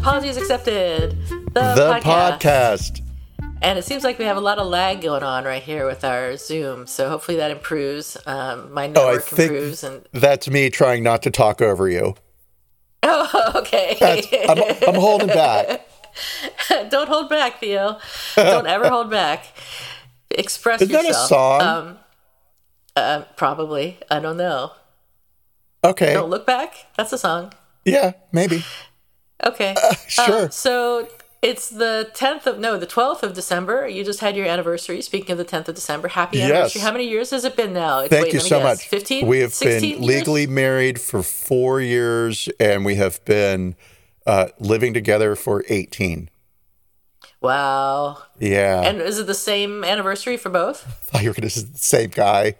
Apologies Accepted, the, The podcast. And it seems like we have a lot of lag going on right here with our Zoom, so hopefully that improves. Um, my Oh, I network think improves, and that's me trying not to talk over you. oh, okay. I'm, I'm holding back. Don't hold back, Theo. Don't ever hold back. Express Isn't that a yourself. song? Um, uh, probably. I don't know. Okay. Don't look back. That's a song. Yeah, maybe. Okay. Sure. Um, so it's the 10th of no, the 12th of December. You just had your anniversary. Speaking of the 10th of December, happy Yes. anniversary. How many years has it been now? It's, Thank wait, you so guess. much. 15? We have 16 been years? legally married for four years, and we have been uh, living together for 18. Wow. Yeah. And is it the same anniversary for both? I thought you were going to say the same guy.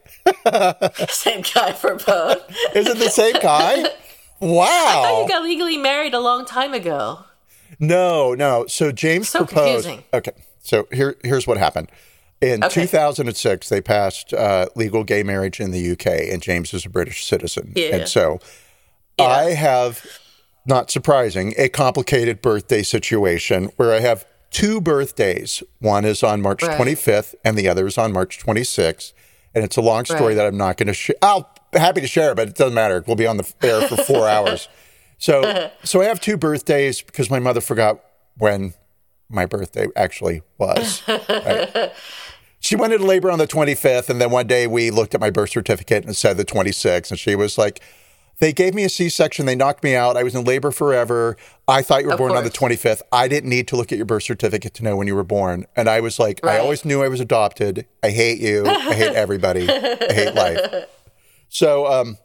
same guy for both. Is it the same guy? Wow. I thought You got legally married a long time ago. No, no. So James So proposed. confusing. Okay. So here, here's what happened. In Okay. 2006, they passed uh, legal gay marriage in the UK, and James is a British citizen. Yeah. And so I have, not surprising, a complicated birthday situation where I have two birthdays. One is on March Right. 25th, and the other is on March 26th. And it's a long story Right. that I'm not going to share. I'll happy to share, but it doesn't matter. We'll be on the air for four hours. So, so I have two birthdays because my mother forgot when my birthday actually was. right? She went into labor on the 25th, and then one day we looked at my birth certificate and it said the 26th, and she was like, "They gave me a C-section. They knocked me out. I was in labor forever. I thought you were Of born on the 25th. I didn't need to look at your birth certificate to know when you were born." And I was like, "I always knew I was adopted. I hate you. I hate everybody. I hate life." So, um,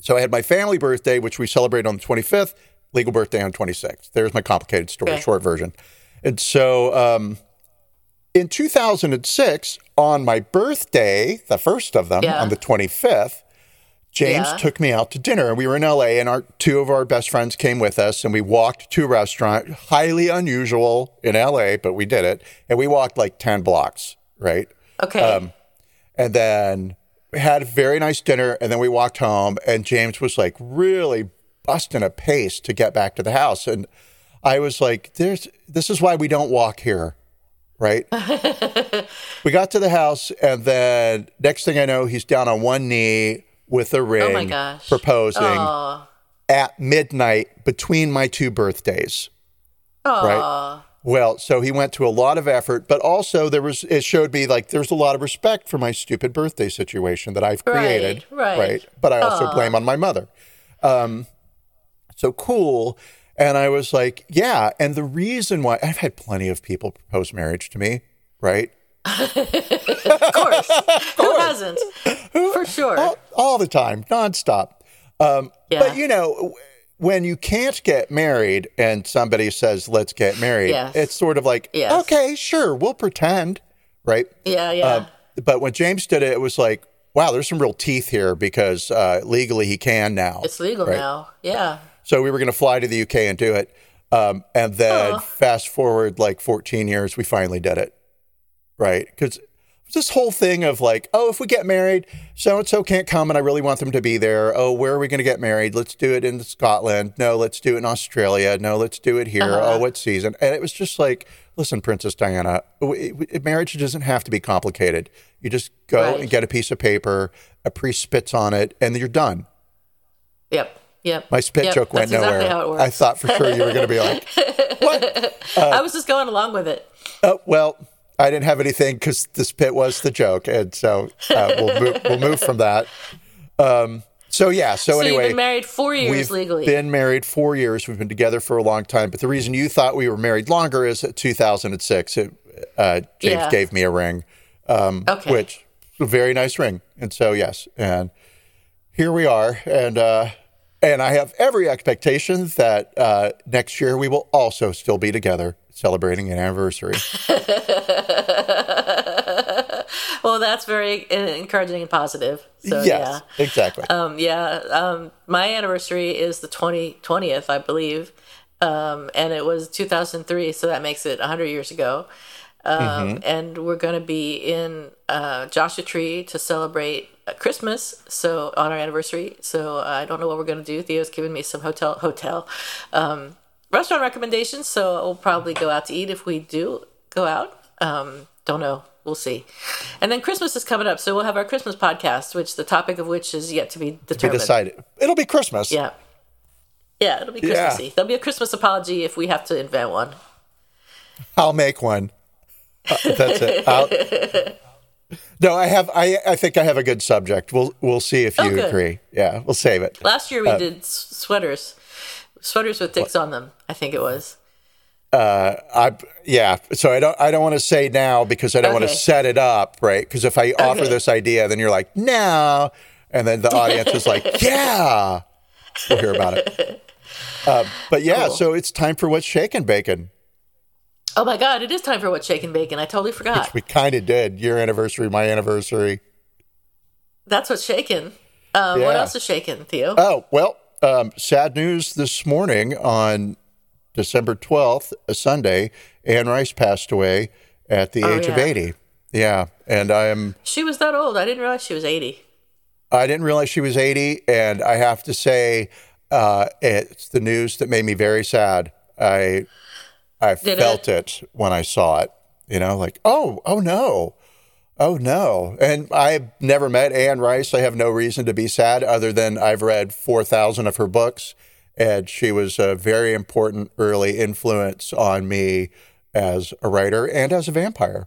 so I had my family birthday, which we celebrate on the 25th, legal birthday on 26th. There's my complicated story, Okay. short version. And so um, in 2006, on my birthday, the first of them, Yeah. on the 25th, James Yeah. took me out to dinner. and We were in LA, and our two of our best friends came with us, and we walked to a restaurant. Highly unusual in LA, but we did it. And we walked like 10 blocks, right? Okay. Um, and then had a very nice dinner and then we walked home and james was like really busting a pace to get back to the house and i was like there's this is why we don't walk here right we got to the house and then next thing i know he's down on one knee with a ring oh my gosh. proposing Aw. at midnight between my two birthdays Aw. right well, so he went to a lot of effort, but also there was it showed me like there's a lot of respect for my stupid birthday situation that I've created, Right, right. But I also blame on my mother. Um, so cool. And I was like, yeah. And the reason why I've had plenty of people propose marriage to me, right? Of course. Who hasn't? For sure. all, all the time, nonstop. Um, Yeah. But you know, when you can't get married and somebody says, "Let's get married," Yes. it's sort of like, Yes. okay, sure, we'll pretend, right? yeah, yeah. Um, but when James did it, it was like, wow, there's some real teeth here because uh, legally he can now. it's legal right. now. Yeah. So we were going to fly to the UK and do it. Um, and then fast forward like 14 years, we finally did it. Right. Because this whole thing of like, oh, if we get married, so and so can't come and I really want them to be there. Oh, where are we going to get married? Let's do it in Scotland. No, let's do it in Australia. No, let's do it here. Uh-huh. Oh, what season? And it was just like, listen, Princess Diana, w- w- marriage doesn't have to be complicated. You just go Right. and get a piece of paper, a priest spits on it, and you're done. Yep. Yep. My spit Yep, joke went that's nowhere. Exactly it. I thought for sure you were going to be like, what? I uh, was just going along with it. Oh, well, I didn't have anything because this spit was the joke. And so uh, we'll, move, we'll move from that. Um, so, yeah. So, So anyway. you've been married four years We've legally. been married four years. We've been together for a long time. But the reason you thought we were married longer is that 2006, it, uh, James Yeah. gave me a ring. um, Okay. which a very nice ring. And so, yes, and here we are, and uh, and I have every expectation that uh, next year we will also still be together celebrating an anniversary. Well, that's very uh, encouraging and positive. So yes, yeah. exactly. Um, yeah, um, my anniversary is the 20, 20th, I believe. Um, and it was 2003, so that makes it 100 years ago. Um, And we're going to be in uh, Joshua Tree to celebrate uh, Christmas, so on our anniversary. So I don't know what we're going to do. Theo's given me some hotel hotel um, restaurant recommendations, so we'll probably go out to eat if we do go out. Um, don't know. We'll see. And then Christmas is coming up, so we'll have our Christmas podcast, which the topic of which is yet to be be determined. decided. It'll be Christmas. Yeah. Yeah, it'll be Yeah. Christmassy. There'll be a Christmas apology if we have to invent one. I'll make one. Uh, that's it. I'll, no, I have. I I think I have a good subject. We'll we'll see if you Oh, agree. Yeah, we'll save it. Last year we Uh, did s- sweaters, sweaters with dicks on them. I think it was. Uh, I yeah. So I don't I don't want to say now because I don't want to set it up right. Because if I offer this idea, then you're like no, and then the audience is like yeah. We'll hear about it. Uh, but yeah, Cool. so it's time for what's shaking bacon. Oh my god, it is time for what's shaking bacon. I totally forgot. We kind of did your anniversary, my anniversary. That's what's shaking. Um, What else is shaking, Theo? Oh, well, um, sad news this morning on December 12th, a Sunday, Anne Rice passed away at the age of Oh, 80. Yeah. And I am, she was that old. I didn't realize she was 80. I didn't realize she was 80. And I have to say, uh, it's the news that made me very sad. I, I Did felt it? when I saw it, you know, like, oh, oh no. Oh no. And I've never met Anne Rice. I have no reason to be sad other than I've read 4,000 of her books. And she was a very important early influence on me as a writer and as a vampire.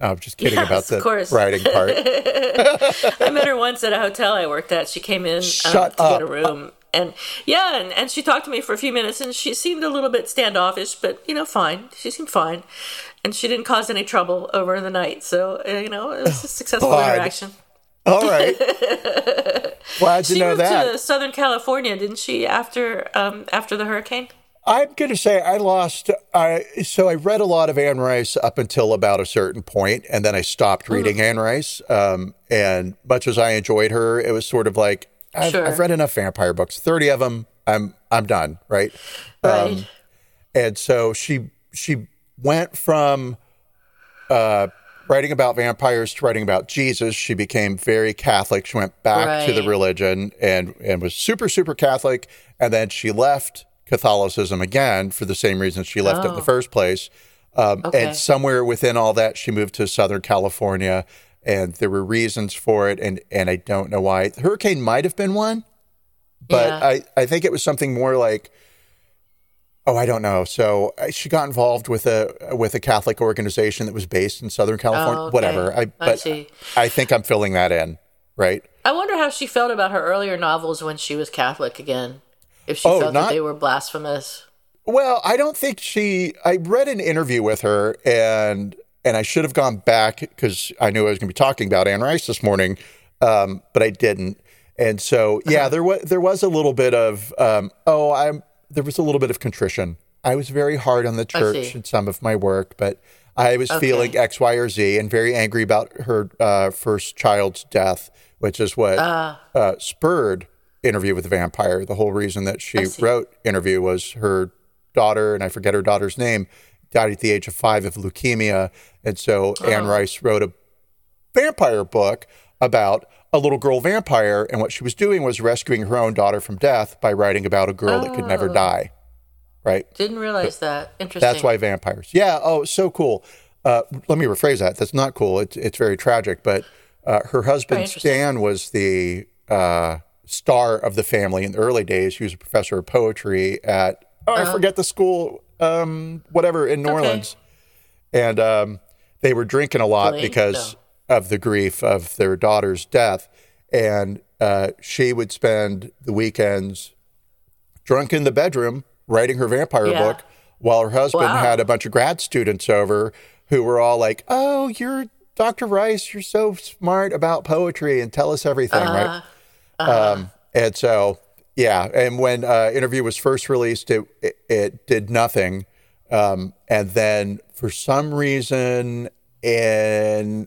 I'm just kidding Yes, about the course. writing part. I met her once at a hotel I worked at. She came in um, to get a room. And yeah, and, and she talked to me for a few minutes and she seemed a little bit standoffish, but you know, fine. She seemed fine. And she didn't cause any trouble over the night. So, uh, you know, it was a successful God. interaction. All right. Glad to She know moved that. to Southern California, didn't she, after um, after the hurricane? I'm going to say I lost. I so I read a lot of Anne Rice up until about a certain point, and then I stopped Mm-hmm. reading Anne Rice. Um, and much as I enjoyed her, it was sort of like I've, Sure. I've read enough vampire books, thirty of them. I'm I'm done, right? Right. And so she she went from uh, writing about vampires to writing about Jesus. She became very Catholic. She went back to the religion and and was super super Catholic. And then she left Catholicism again for the same reason she left it in the Oh. first place. Um, Okay. And somewhere within all that, she moved to Southern California, and there were reasons for it. And and I don't know why. The hurricane might have been one, but Yeah. I I think it was something more like. Oh, I don't know. So uh, she got involved with a with a Catholic organization that was based in Southern California. Oh, okay. Whatever. I I but see. I think I'm filling that in, right? I wonder how she felt about her earlier novels when she was Catholic again. If she Oh, felt not- that they were blasphemous. Well, I don't think she. I read an interview with her, and and I should have gone back because I knew I was going to be talking about Anne Rice this morning, um, but I didn't. And so, yeah, there was there was a little bit of um, oh, I'm there was a little bit of contrition. I was very hard on the church in some of my work, but I was feeling X, Y, or Z, and very angry about her uh, first child's death, which is what Ah. uh, spurred Interview with the Vampire. The whole reason that she wrote Interview was her daughter, and I forget her daughter's name, died at the age of five of leukemia. And so Oh. Anne Rice wrote a vampire book about a little girl vampire. And what she was doing was rescuing her own daughter from death by writing about a girl that could never Oh. die. Right? Didn't realize that. Interesting. That's why vampires. Yeah. Oh, so cool. Uh, let me rephrase that. That's not cool. It's it's very tragic. But uh, her husband. Stan was the uh, star of the family in the early days. He was a professor of poetry at oh, I forget the school, um, whatever in New. Okay. Orleans, and um, they were drinking a lot because of the grief of their daughter's death, and uh, she would spend the weekends drunk in the bedroom writing her vampire Yeah. book while her husband Wow. had a bunch of grad students over who were all like, "Oh, you're Dr. Rice, you're so smart about poetry and tell us everything, right? Um, and so, yeah. And when uh, interview was first released, it it, it did nothing. Um, and then for some reason in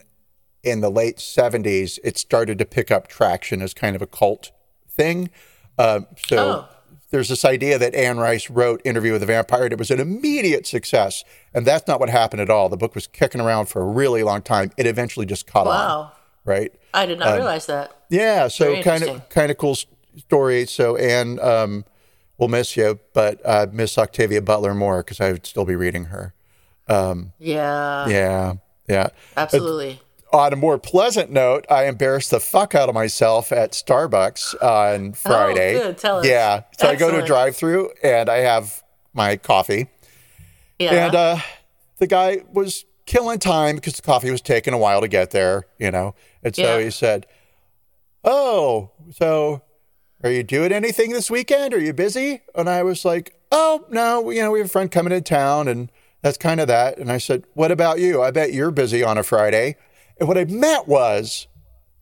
in the late 70s, it started to pick up traction as kind of a cult thing. Um, so Oh. there's this idea that Anne Rice wrote Interview with the Vampire, and it was an immediate success. And that's not what happened at all. The book was kicking around for a really long time. It eventually just caught on, right? I did not realize that. Yeah, so kind of kind of cool story. So Anne, um, we'll miss you, but uh, miss Octavia Butler more because I would still be reading her. Yeah. Yeah, yeah. Absolutely. On a more pleasant note, I embarrassed the fuck out of myself at Starbucks on Friday. Oh, good. Tell us. Yeah, so I go to a drive-through and I have my coffee, yeah. and uh, the guy was killing time because the coffee was taking a while to get there, you know. And so Yeah. he said, "Oh, so are you doing anything this weekend? Are you busy?" And I was like, "Oh, no, you know, we have a friend coming to town, and that's kind of that." And I said, "What about you? I bet you're busy on a Friday." And what I meant was,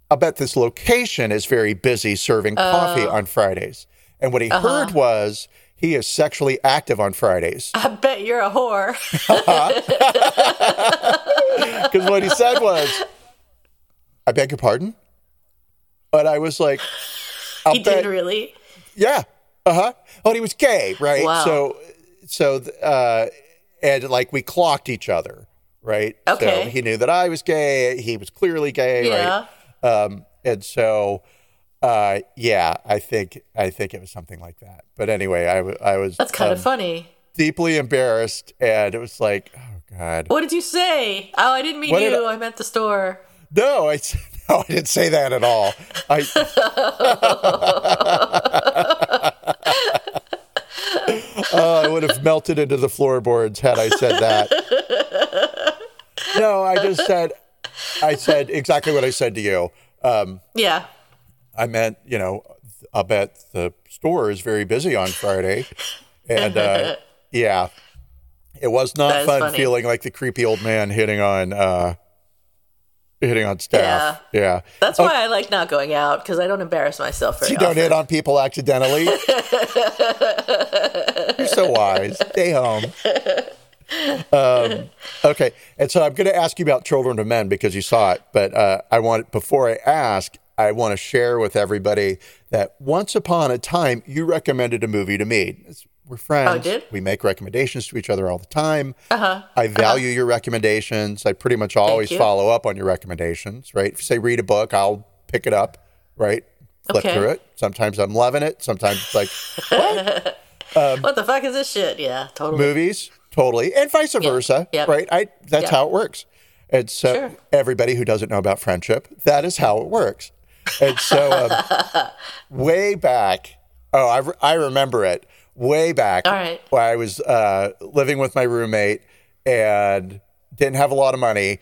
I bet this location is very busy serving coffee on Fridays. And what he heard was he is sexually active on Fridays. I bet you're a whore. Because what he said was, I beg your pardon? But I was like, I'll he bet, did really. yeah, uh huh. Oh, he was gay, right? Wow. So, so, uh, and like we clocked each other, right? So Okay. he knew that I was gay. He was clearly gay, Yeah. right? Um, and so, uh, yeah, I think I think it was something like that. But anyway, I, w- I was That's kind um, of funny. deeply embarrassed, and it was like, oh god. What did you say? Oh, I didn't mean What you. I- I meant the store. No, I no, I didn't say that at all. I Oh, I would have melted into the floorboards had I said that. No, I just said I said exactly what I said to you. Um, Yeah. I meant, you know, I bet the store is very busy on Friday, and uh, yeah, it was not fun funny. feeling like the creepy old man hitting on uh, hitting on staff. Yeah, yeah. That's why I like not going out because I don't embarrass myself very You don't often. hit on people accidentally. You're so wise. Stay home. Um, okay, and so I'm going to ask you about Children of Men because you saw it, but uh, I want before I ask, I want to share with everybody that once upon a time you recommended a movie to me. It's- we're friends. Oh, did? We make recommendations to each other all the time. Uh-huh. I value your recommendations. I pretty much always follow up on your recommendations. Right? If you say read a book, I'll pick it up. Right? Flip Okay. through it. Sometimes I'm loving it. Sometimes it's like what? what the fuck is this shit? Yeah, totally. movies, totally, and vice versa, Yep. right? I that's Yep. how it works. And so, Sure. everybody who doesn't know about friendship, that is how it works. And so, um, way back, oh, I, re- I remember it. Way back, All right. when I was uh, living with my roommate and didn't have a lot of money,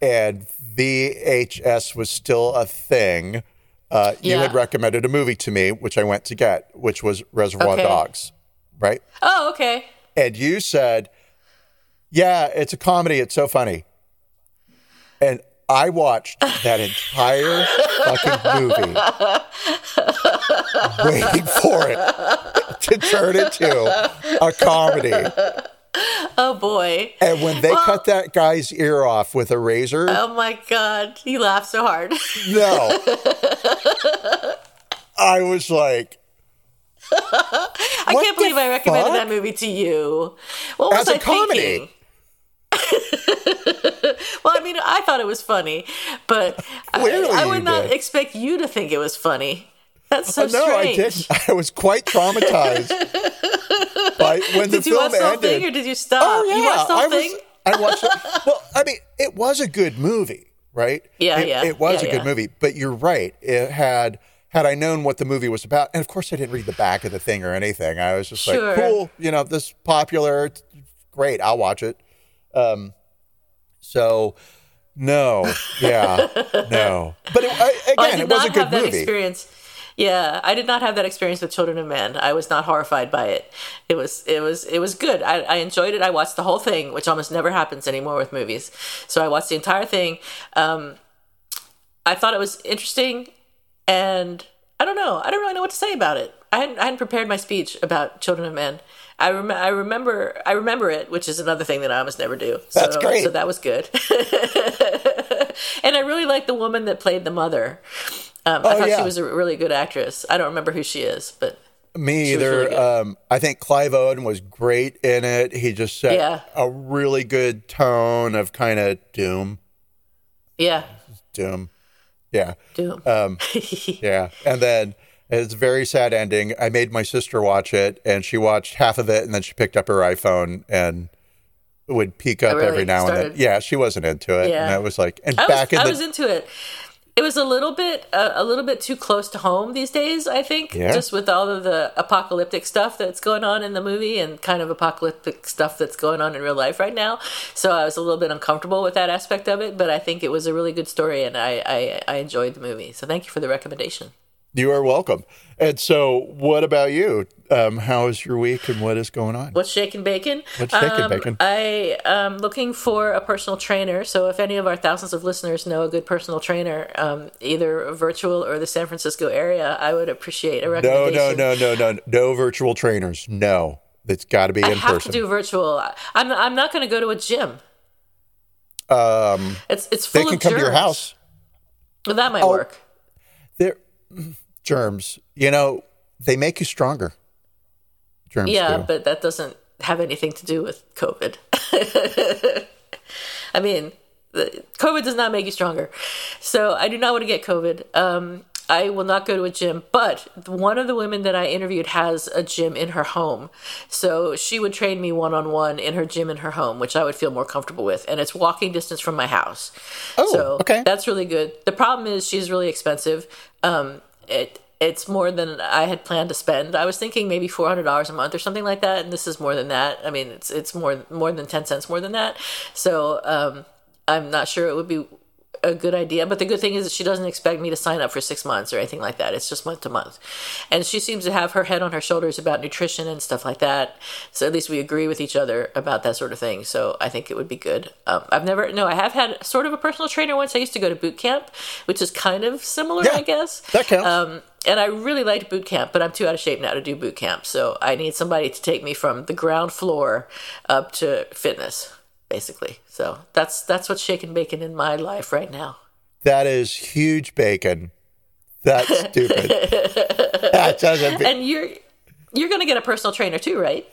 and VHS was still a thing. Uh, You Yeah. had recommended a movie to me, which I went to get, which was Reservoir Okay. Dogs, right? Oh, okay. and you said, "Yeah, it's a comedy. It's so funny." And I watched that entire fucking movie, waiting for it to turn into a comedy. Oh boy. And when they cut that guy's ear off with a razor, Oh my god. He laughed so hard. no, I was like, I can't believe I recommended fuck? that movie to you. What was As a I comedy. well, I mean, I thought it was funny, but I, I you would not did. expect you to think it was funny. That's so uh, "No, I strange. didn't." I was quite traumatized. by when the Did you film watch the whole thing ended. or did you stop? Oh yeah, You watched the whole I was. I watched it. Well, I mean, it was a good movie, right? Yeah, it, yeah, It was yeah, a good yeah. movie, but you're right. It had had I known what the movie was about, and of course I didn't read the back of the thing or anything. I was just Sure. like, cool, you know, this popular, great, I'll watch it. Um, so no, yeah, no, but it, I, Well, I again, it was a good have that movie. experience. Yeah, I did not have that experience with Children of Men. I was not horrified by it. It was it was it was good. I, I enjoyed it. I watched the whole thing, which almost never happens anymore with movies. So I watched the entire thing. Um, I thought it was interesting, and I don't know. I don't really know what to say about it. I hadn't, I hadn't prepared my speech about Children of Men. I, rem- I remember I remember it, which is another thing that I almost never do. So, That's great. So that was good. and I really liked the woman that played the mother. Um, I Oh, thought yeah. she was a really good actress. I don't remember who she is, but Me either. really um, I think Clive Owen was great in it. He just set Yeah. a really good tone of kind of doom, yeah, doom. Yeah, Doom. um, yeah. And then it's a very sad ending. I made my sister watch it, and she watched half of it, and then she picked up her iPhone and would peek up really? every now and then. Yeah, she wasn't into it, Yeah. and I was like, and I was, back in I was into it. It was a little bit uh, a little bit too close to home these days. I think Yeah. just with all of the apocalyptic stuff that's going on in the movie and kind of apocalyptic stuff that's going on in real life right now. So I was a little bit uncomfortable with that aspect of it, but I think it was a really good story and I I, I enjoyed the movie. So thank you for the recommendation. You are welcome. And so, what about you? Um, how is your week, and what is going on? What's shaking bacon? What's shaking Um, bacon? I am looking for a personal trainer. So if any of our thousands of listeners know a good personal trainer, um, either virtual or the San Francisco area, I would appreciate a No, recommendation. no, no, no, no, no no virtual trainers. No, it's got to be in I have person. to do virtual. I'm I'm not going to go to a gym. um, It's it's full they can of come to your house. Well, that might Oh. work. They're germs. You know, they make you stronger. Germs Yeah, do. but that doesn't have anything to do with COVID. I mean, COVID does not make you stronger. So I do not want to get COVID. Um, I will not go to a gym, but one of the women that I interviewed has a gym in her home. So she would train me one on one in her gym in her home, which I would feel more comfortable with. And it's walking distance from my house. Oh, so okay. that's really good. The problem is she's really expensive. Um, it it's more than I had planned to spend. I was thinking maybe four hundred dollars a month or something like that, and this is more than that. I mean, it's it's more more than ten cents more than that. So um, I'm not sure it would be a good idea. But the good thing is that she doesn't expect me to sign up for six months or anything like that. It's just month to month, and she seems to have her head on her shoulders about nutrition and stuff like that. So at least we agree with each other about that sort of thing. So I think it would be good. Um, I've never no, I have had sort of a personal trainer once. I used to go to boot camp, which is kind of similar, Yeah, I guess. that counts. Um, and I really liked boot camp, but I'm too out of shape now to do boot camp. So I need somebody to take me from the ground floor up to fitness, basically. So that's that's what's shaking bacon in my life right now. That is huge bacon. That's stupid. that doesn't. Be, And you're you're gonna get a personal trainer too, right?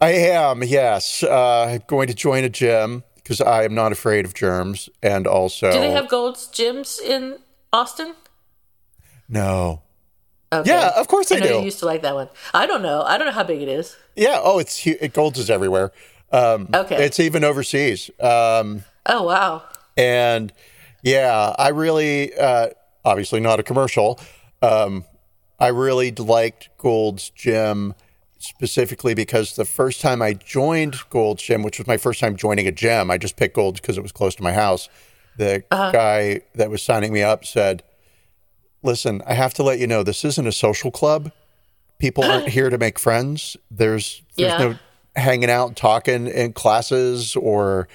I am. Yes, uh, I'm going to join a gym because I am not afraid of germs, and also Do they have Gold's gyms in Austin? no. Okay. Yeah, of course I they know do. you used to like that one. I don't know. I don't know how big it is. Yeah. Oh, it's hu- it, Gold's is everywhere. Um, Okay. It's even overseas. Um, Oh wow. and yeah, I really, uh, obviously not a commercial. Um, I really liked Gold's Gym specifically because the first time I joined Gold's Gym, which was my first time joining a gym, I just picked Gold's because it was close to my house. The guy that was signing me up said, Listen, I have to let you know this isn't a social club. People aren't here to make friends. There's there's Yeah. no hanging out talking in classes or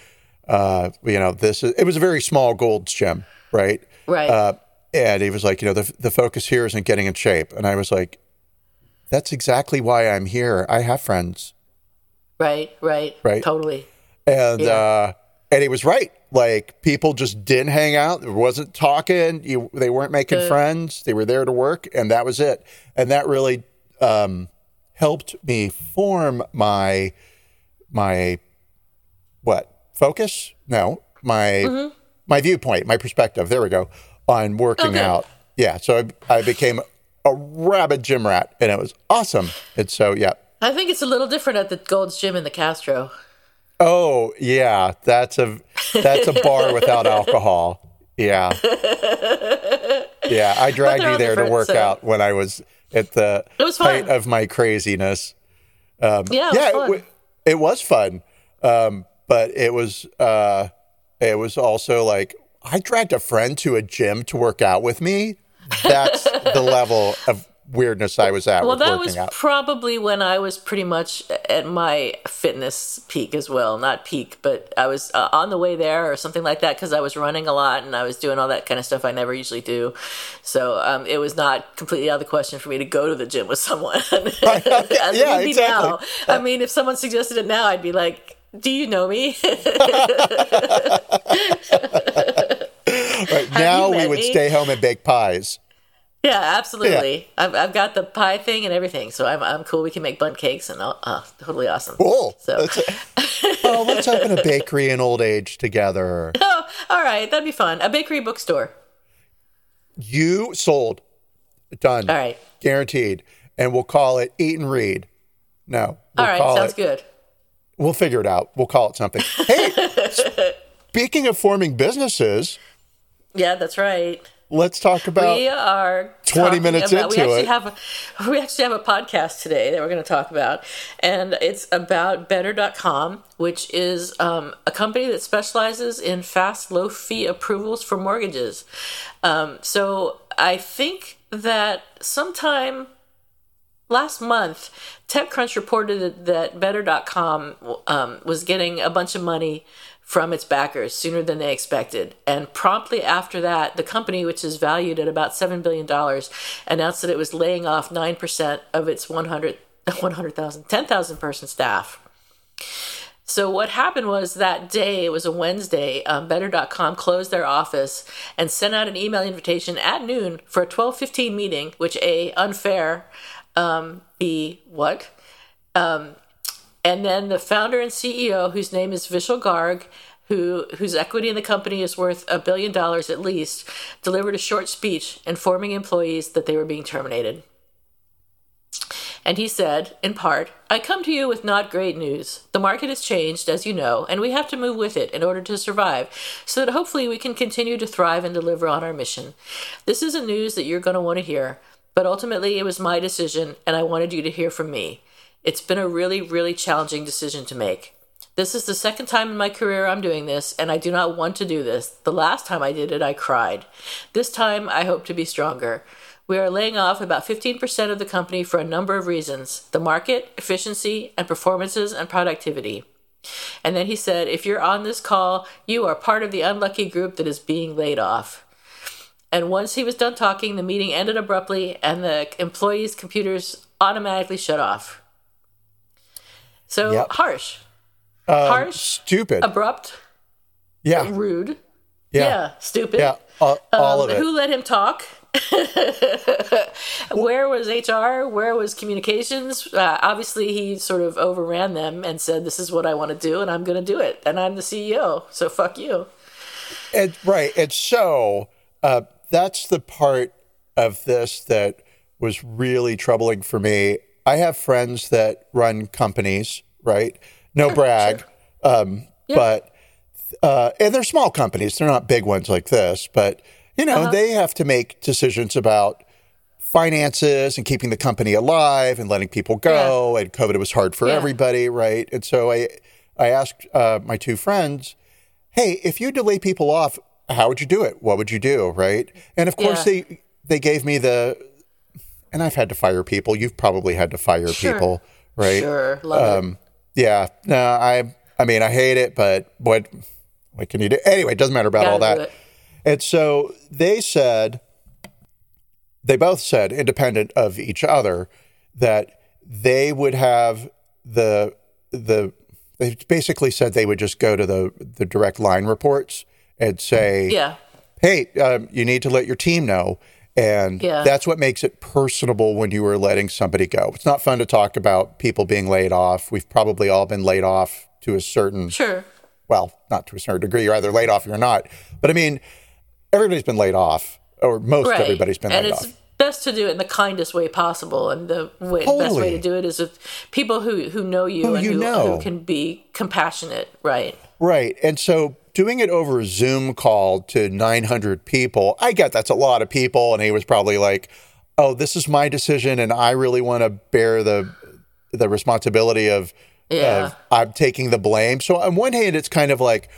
uh, you know, this is, it was a very small Gold's Gym, right? Right. Uh, and he was like, you know, the, the focus here isn't getting in shape. And I was like, that's exactly why I'm here. I have friends. right. Right. Right. Totally. And, Yeah. uh, and he was right. Like people just didn't hang out. There wasn't talking. You, they weren't making Good. friends. They were there to work and that was it. And that really, um, helped me form my, my, what focus? No, my, Mm-hmm. my viewpoint, my perspective. There we go on working Okay. out. Yeah. So I, I became a rabid gym rat and it was awesome. And so, yeah. I think it's a little different at the Gold's Gym in the Castro. Oh yeah, that's a that's a bar without alcohol. Yeah, yeah. I dragged you there to work so- out when I was at the It was height of my craziness. yeah, it was yeah. It, it was fun, um, but it was uh, it was also like I dragged a friend to a gym to work out with me. that's the level of weirdness I was at. Well, that was out. probably when I was pretty much at my fitness peak as well. Not peak, but I was uh, on the way there or something like that because I was running a lot and I was doing all that kind of stuff I never usually do. So um, it was not completely out of the question for me to go to the gym with someone. yeah, exactly. Now. I mean, if someone suggested it now, I'd be like, "Do you know me?" right now, we would me? stay home and bake pies. Yeah, absolutely. Yeah. I've, I've got the pie thing and everything, so I'm, I'm cool. We can make bun cakes and all, uh, totally awesome. Cool. So, oh, let's open a bakery in old age together. Oh, all right, that'd be fun. A bakery bookstore. You sold, done. All right, guaranteed. And we'll call it Eat and Read. No, we'll all right, sounds it, good. We'll figure it out. We'll call it something. Hey, speaking of forming businesses. Yeah, that's right let's talk about we are 20 minutes about, into we it. have a, we actually have a podcast today that we're going to talk about and it's about better.com which is um, a company that specializes in fast low fee approvals for mortgages. Um, so i think that sometime last month techcrunch reported that better.com um, was getting a bunch of money from its backers sooner than they expected. And promptly after that, the company, which is valued at about $7 billion, announced that it was laying off 9% of its 100, 100,000, 10,000 person staff. So what happened was that day, it was a Wednesday, um, Better.com closed their office and sent out an email invitation at noon for a 12:15 meeting, which a unfair, um, b what, um, and then the founder and CEO, whose name is Vishal Garg, who whose equity in the company is worth a billion dollars at least, delivered a short speech informing employees that they were being terminated. And he said, in part, I come to you with not great news. The market has changed, as you know, and we have to move with it in order to survive, so that hopefully we can continue to thrive and deliver on our mission. This isn't news that you're going to want to hear, but ultimately it was my decision, and I wanted you to hear from me. It's been a really, really challenging decision to make. This is the second time in my career I'm doing this, and I do not want to do this. The last time I did it, I cried. This time, I hope to be stronger. We are laying off about 15% of the company for a number of reasons the market, efficiency, and performances and productivity. And then he said, If you're on this call, you are part of the unlucky group that is being laid off. And once he was done talking, the meeting ended abruptly and the employees' computers automatically shut off. So yep. harsh. Um, harsh. Stupid. Abrupt. Yeah. Rude. Yeah. yeah stupid. Yeah. all um, of it. Who let him talk? Where was HR? Where was communications? Uh, obviously, he sort of overran them and said, "This is what I want to do, and I'm going to do it, and I'm the CEO, so fuck you." And right, and so uh, that's the part of this that was really troubling for me I have friends that run companies, right? No sure, brag, sure. Um, yeah. but uh, and they're small companies. They're not big ones like this, but you know uh-huh. they have to make decisions about finances and keeping the company alive and letting people go. Yeah. And COVID was hard for yeah. everybody, right? And so I I asked uh, my two friends, "Hey, if you delay people off, how would you do it? What would you do?" Right? And of course they they gave me the and I've had to fire people. You've probably had to fire sure. people, right? Sure. Love um, it. Yeah. No, I. I mean, I hate it, but what what can you do? Anyway, it doesn't matter about all that. And so they said, they both said, independent of each other, that they would have the the. They basically said they would just go to the the direct line reports and say, yeah. Hey, um, you need to let your team know and yeah. that's what makes it personable when you are letting somebody go. It's not fun to talk about people being laid off. We've probably all been laid off to a certain Sure. Well, not to a certain degree. You're either laid off or you're not. But I mean, everybody's been laid off, or most right. everybody's been and laid off. Best to do it in the kindest way possible, and the way, totally. best way to do it is with people who who know you who and you who, know. who can be compassionate, right? Right, and so doing it over a Zoom call to 900 people, I get that's a lot of people. And he was probably like, oh, this is my decision. And I really want to bear the, the responsibility of, yeah. of I'm taking the blame. So on one hand, it's kind of like,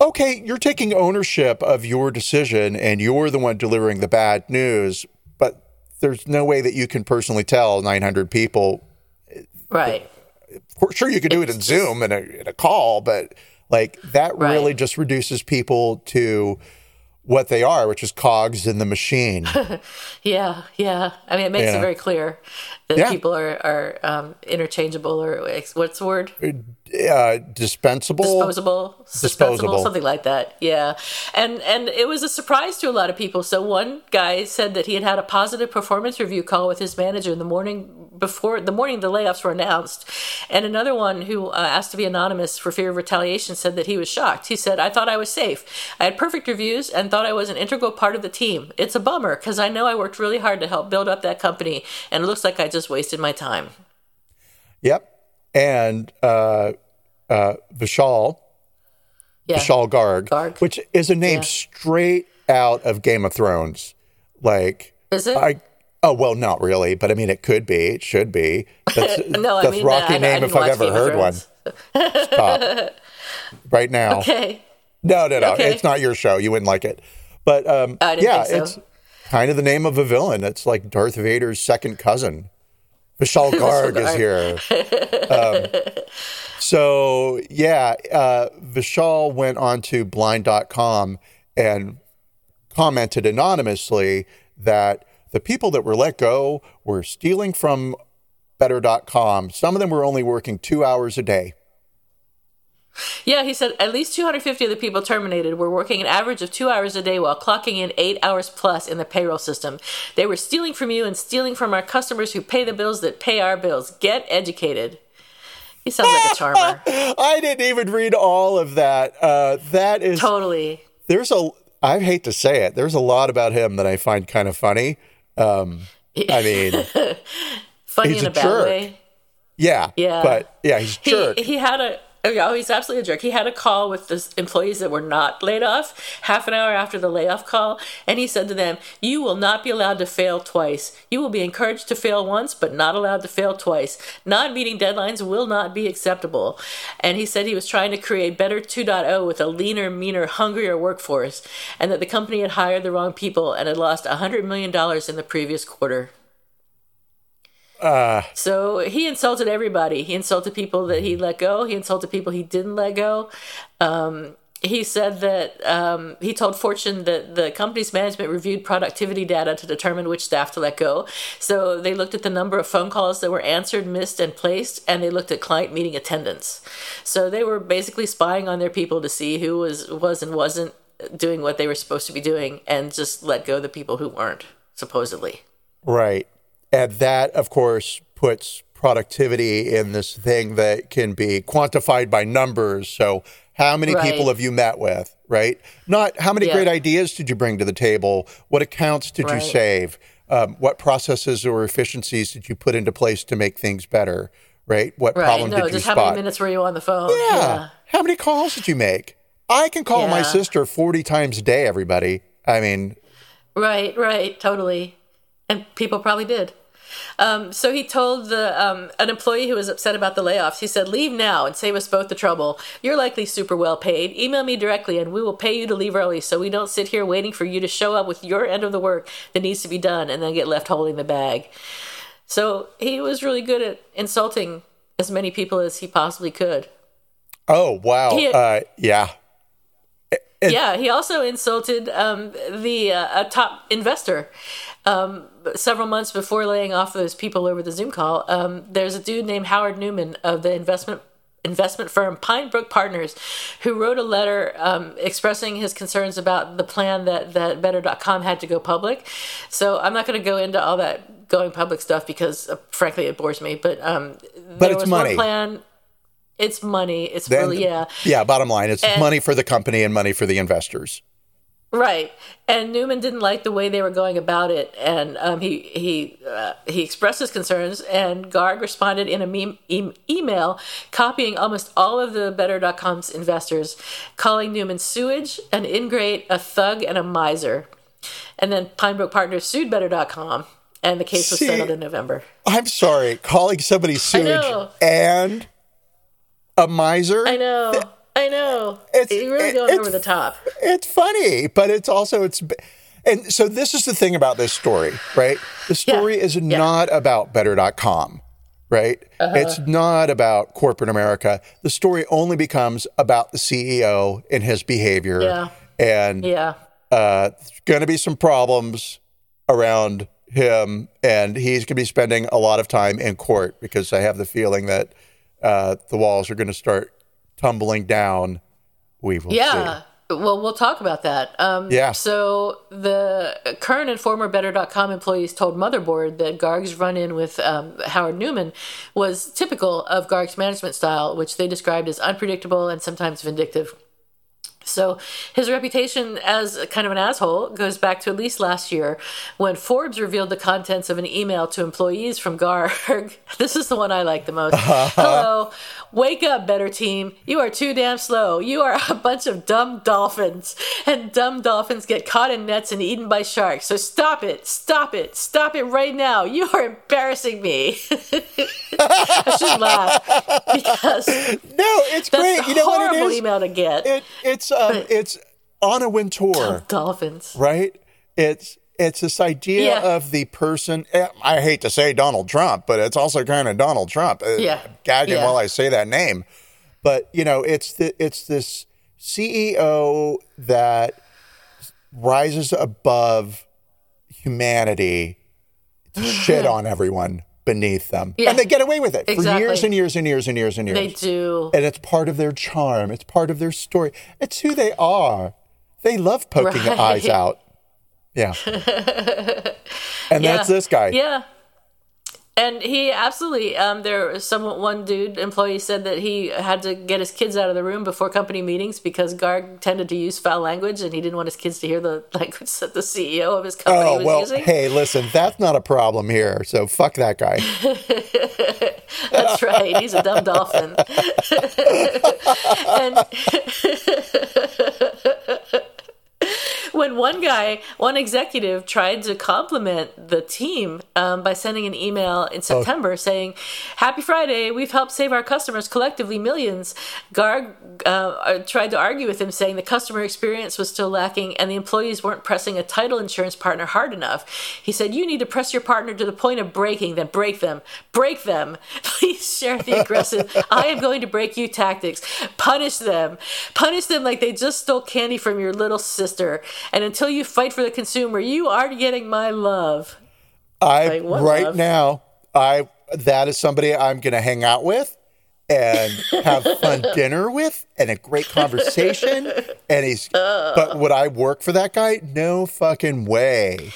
okay, you're taking ownership of your decision and you're the one delivering the bad news, there's no way that you can personally tell 900 people. Right. Sure, you could do it in Zoom and a, in a call, but like that Right. really just reduces people to what they are, which is cogs in the machine. Yeah, yeah. I mean, it makes Yeah. it very clear that Yeah. people are are um, interchangeable or ex- what's the word? uh, dispensable. Disposable, Disposable. something like that. Yeah, and and it was a surprise to a lot of people. So one guy said that he had had a positive performance review call with his manager the morning before the morning the layoffs were announced, and another one who uh, asked to be anonymous for fear of retaliation said that he was shocked. He said, "I thought I was safe. I had perfect reviews and thought I was an integral part of the team. It's a bummer because I know I worked really hard to help build up that company, and it looks like I just wasted my time." Yep. And uh, uh, Vishal, Yeah, Vishal Garg, Garg. which is a name Yeah. straight out of Game of Thrones. Like, is it? I, oh, well, not really, but I mean, it could be, it should be. That's, no, I that's mean Rocky I, I, name didn't if I've ever Game heard one. Stop. right now. Okay. No, no, no. Okay. It's not your show. You wouldn't like it. But um, I yeah, so. it's kind of the name of a villain. It's like Darth Vader's second cousin. Vishal Garg is here. Um, so, yeah, uh, Vishal went on to blind.com and commented anonymously that the people that were let go were stealing from better.com. Some of them were only working two hours a day. Yeah, he said at least 250 of the people terminated were working an average of two hours a day while clocking in eight hours plus in the payroll system. They were stealing from you and stealing from our customers who pay the bills that pay our bills. Get educated. He sounds like a charmer. I didn't even read all of that. Uh, that is totally. there's a I hate to say it. There's a lot about him that I find kind of funny. Um, I mean, Funny in a a, bad jerk. way. yeah, Yeah. but yeah, he's a He, he had a. Oh, he's absolutely a jerk. He had a call with the employees that were not laid off half an hour after the layoff call, and he said to them, You will not be allowed to fail twice. You will be encouraged to fail once, but not allowed to fail twice. Not meeting deadlines will not be acceptable. And he said he was trying to create Better 2.0 with a leaner, meaner, hungrier workforce, and that the company had hired the wrong people and had lost $100 million in the previous quarter. Uh, So he insulted everybody. He insulted people that he let go. He insulted people he didn't let go. Um, he said that um, he told Fortune that the company's management reviewed productivity data to determine which staff to let go. So they looked at the number of phone calls that were answered, missed, and placed, and they looked at client meeting attendance. So they were basically spying on their people to see who was was and wasn't doing what they were supposed to be doing, and just let go the people who weren't supposedly. right, and that of course puts productivity in this thing that can be quantified by numbers. So, how many Right. people have you met with? Right, not how many Yeah. great ideas did you bring to the table? What accounts did you save? Um, what processes or efficiencies did you put into place to make things better? Right, what Right? problem no, did you just spot? how many minutes were you on the phone? Yeah. How many calls did you make? I can call my sister 40 times a day, everybody. I mean, Right, right, totally. And people probably did. Um, so he told the um, an employee who was upset about the layoffs. He said, "Leave now and save us both the trouble. You're likely super well paid. Email me directly, and we will pay you to leave early, so we don't sit here waiting for you to show up with your end of the work that needs to be done, and then get left holding the bag." So he was really good at insulting as many people as he possibly could. oh, wow. Uh, yeah. Yeah, he also insulted um, the uh, a top investor. Um, several months before laying off those people over the Zoom call, um, there's a dude named Howard Newman of the investment investment firm Pinebrook Partners, who wrote a letter um, expressing his concerns about the plan that that Better.com had to go public. So I'm not going to go into all that going public stuff because, uh, frankly, it bores me. But um, there it's was money. one plan. It's money. It's Then- really yeah. Yeah. Bottom line, it's money for the company and money for the investors. Right, and Newman didn't like the way they were going about it, and um, he he uh, he expressed his concerns, and Garg responded in a meme, e- email copying almost all of the Better.com's investors, calling Newman sewage, an ingrate, a thug, and a miser. And then Pinebrook Partners sued Better.com, and the case was See, settled in November. I'm sorry, calling somebody sewage and a miser. I know. I know. It's you really going over the top. It's funny, but it's also it's and so this is the thing about this story, right? The story yeah. is yeah. not about better.com, right? Uh-huh. It's not about corporate America. The story only becomes about the CEO and his behavior. Yeah. And yeah. Uh, there's going to be some problems around him, and he's going to be spending a lot of time in court because I have the feeling that uh, the walls are going to start tumbling down. We will yeah. See. Well, we'll talk about that. Um, yeah. So the current and former Better.com employees told Motherboard that Garg's run-in with um, Howard Newman was typical of Garg's management style, which they described as unpredictable and sometimes vindictive. So his reputation as kind of an asshole goes back to at least last year when Forbes revealed the contents of an email to employees from Garg. This is the one I like the most. Hello, wake up, better team. You are too damn slow. You are a bunch of dumb dolphins, and dumb dolphins get caught in nets and eaten by sharks. So stop it, stop it, stop it right now. You are embarrassing me. I should laugh because no, it's great. You know what it is? Horrible email to get. It, it's um, it's Anna Wintour. Dolphins. Right? It's it's this idea yeah. of the person. Eh, I hate to say Donald Trump, but it's also kind of Donald Trump. Uh, yeah, gagging yeah. while I say that name. But you know, it's the it's this CEO that rises above humanity to shit on everyone beneath them. Yeah. And they get away with it exactly. for years and years and years and years and years. They do. And it's part of their charm. It's part of their story. It's who they are. They love poking right. eyes out. Yeah. and yeah. that's this guy. Yeah. And he absolutely, um, there some one dude employee said that he had to get his kids out of the room before company meetings because Garg tended to use foul language and he didn't want his kids to hear the language that the CEO of his company oh, was well, using. Hey, listen, that's not a problem here. So fuck that guy. that's right. He's a dumb dolphin. and when one guy, one executive tried to compliment the team um, by sending an email in oh. September oh. saying, Happy Friday, we've helped save our customers collectively millions. Garg uh, uh, tried to argue with him, saying the customer experience was still lacking and the employees weren't pressing a title insurance partner hard enough. He said, You need to press your partner to the point of breaking, then break them. Break them. Please share the aggressive, I am going to break you tactics. Punish them. Punish them like they just stole candy from your little sister. And until you fight for the consumer, you aren't getting my love. I like, right love? now, I that is somebody I'm going to hang out with and have fun dinner with and a great conversation. and he's, uh, but would I work for that guy? No fucking way.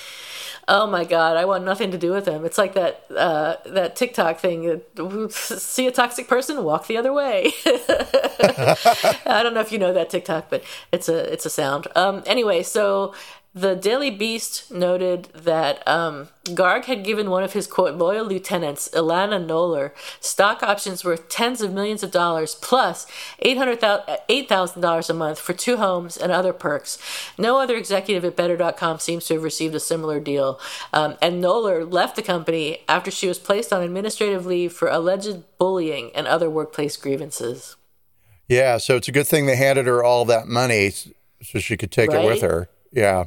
Oh my god, I want nothing to do with him. It's like that uh, that TikTok thing. See a toxic person, walk the other way. I don't know if you know that TikTok, but it's a it's a sound. Um, anyway, so the Daily Beast noted that um, Garg had given one of his quote loyal lieutenants, Ilana Noller, stock options worth tens of millions of dollars plus $8,000 a month for two homes and other perks. No other executive at Better.com seems to have received a similar deal. Um, and Noller left the company after she was placed on administrative leave for alleged bullying and other workplace grievances. Yeah, so it's a good thing they handed her all that money so she could take right? it with her. Yeah.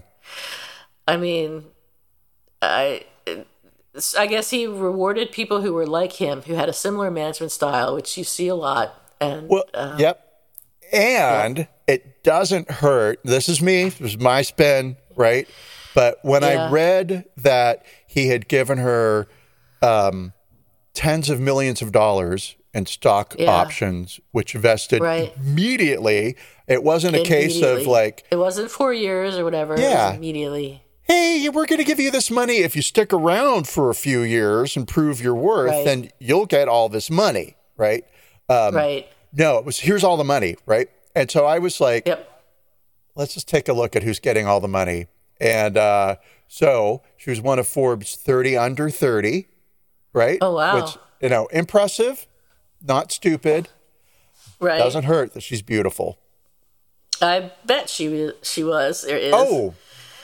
I mean, I I guess he rewarded people who were like him, who had a similar management style, which you see a lot. And well, uh, yep. And yeah. it doesn't hurt. This is me. This is my spin, right? But when yeah. I read that he had given her um, tens of millions of dollars in stock yeah. options, which vested right. immediately. It wasn't a case of like it wasn't four years or whatever. Yeah, immediately. Hey, we're going to give you this money if you stick around for a few years and prove your worth. Right. Then you'll get all this money, right? Um, right. No, it was here's all the money, right? And so I was like, yep. Let's just take a look at who's getting all the money. And uh, so she was one of Forbes 30 under 30, right? Oh wow! Which you know, impressive not stupid. Right. Doesn't hurt that she's beautiful. I bet she she was. There is. Oh,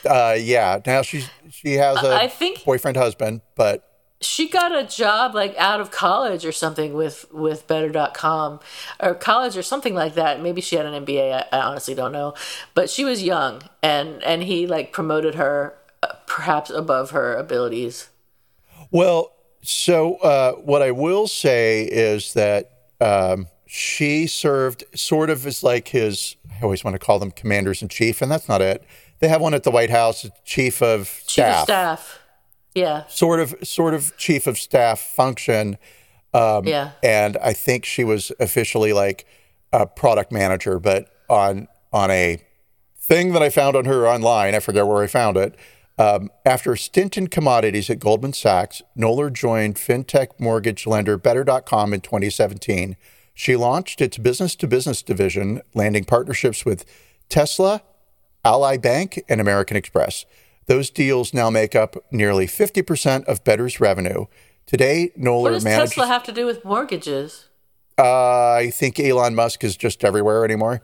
uh, yeah. Now she's she has a I think, boyfriend husband, but she got a job like out of college or something with with better.com or college or something like that maybe she had an mba I, I, honestly don't know but she was young and and he like promoted her uh, perhaps above her abilities well so uh, what i will say is that um, she served sort of as like his i always want to call them commanders in chief and that's not it. They have one at the white house chief of staff chief of staff. Yeah. Sort of sort of chief of staff function um, yeah. and i think she was officially like a product manager but on on a thing that i found on her online i forget where i found it um, after a stint in commodities at goldman sachs Noller joined fintech mortgage lender better.com in 2017 she launched its business to business division landing partnerships with tesla ally bank and american express those deals now make up nearly 50% of Better's revenue. Today, Noller what does manages. Tesla have to do with mortgages? Uh, I think Elon Musk is just everywhere anymore.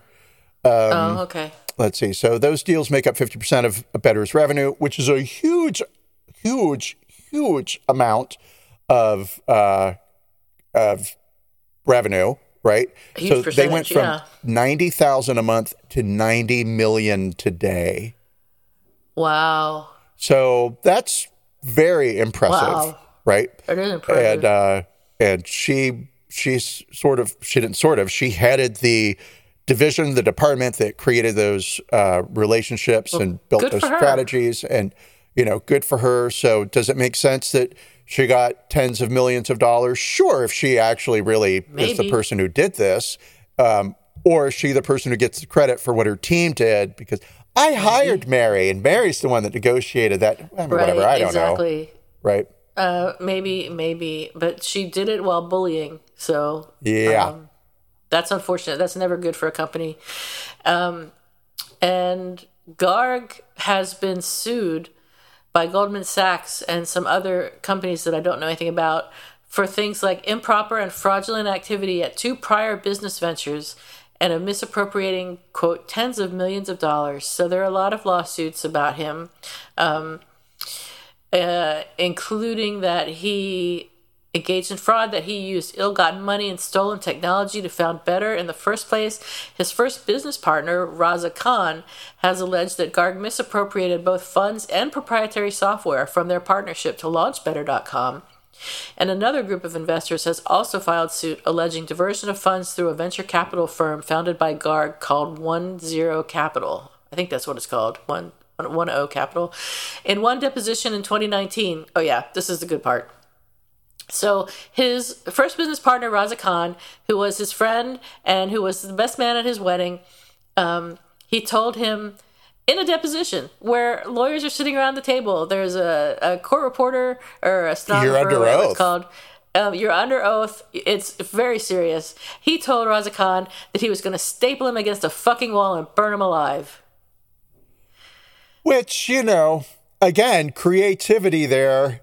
Um, oh, okay. Let's see. So those deals make up 50% of Better's revenue, which is a huge, huge, huge amount of uh, of revenue, right? so they went from yeah. 90,000 a month to 90 million today. Wow. So that's very impressive, wow. right? It is impressive. And uh, and she she's sort of she didn't sort of she headed the division, the department that created those uh, relationships well, and built those strategies, and you know, good for her. So does it make sense that? She got tens of millions of dollars. Sure, if she actually really Maybe. is the person who did this, um, or is she the person who gets the credit for what her team did? Because I hired Mary, and Mary's the one that negotiated that. I mean, right, whatever, I don't exactly. know. Right. Uh, maybe, maybe, but she did it while bullying. So yeah, um, that's unfortunate. That's never good for a company. Um, and Garg has been sued by Goldman Sachs and some other companies that I don't know anything about for things like improper and fraudulent activity at two prior business ventures and of misappropriating, quote, tens of millions of dollars. So there are a lot of lawsuits about him, um, uh, including that he engaged in fraud, that he used ill gotten money and stolen technology to found Better in the first place. His first business partner, Raza Khan, has alleged that Garg misappropriated both funds and proprietary software from their partnership to launch Better.com. And another group of investors has also filed suit alleging diversion of funds through a venture capital firm founded by Garg called One Zero Capital. I think that's what it's called. One one O Capital. In one deposition in 2019, oh yeah, this is the good part. So his first business partner, Raza Khan, who was his friend and who was the best man at his wedding, um, he told him in a deposition where lawyers are sitting around the table. There's a, a court reporter or a stenographer. You're under oath. It's called. Um, you're under oath. It's very serious. He told Raza Khan that he was going to staple him against a fucking wall and burn him alive. Which, you know, again, creativity there.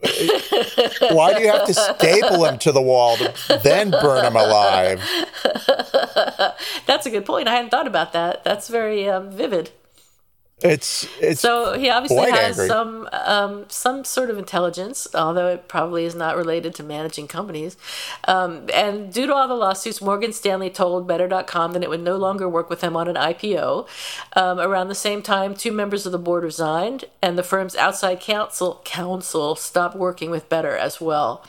Why do you have to staple him to the wall to then burn him alive? That's a good point. I hadn't thought about that. That's very um, vivid. It's it's so he obviously has angry. some um, some sort of intelligence, although it probably is not related to managing companies. Um, and due to all the lawsuits, Morgan Stanley told Better.com that it would no longer work with him on an IPO. Um, around the same time, two members of the board resigned, and the firm's outside counsel counsel stopped working with Better as well.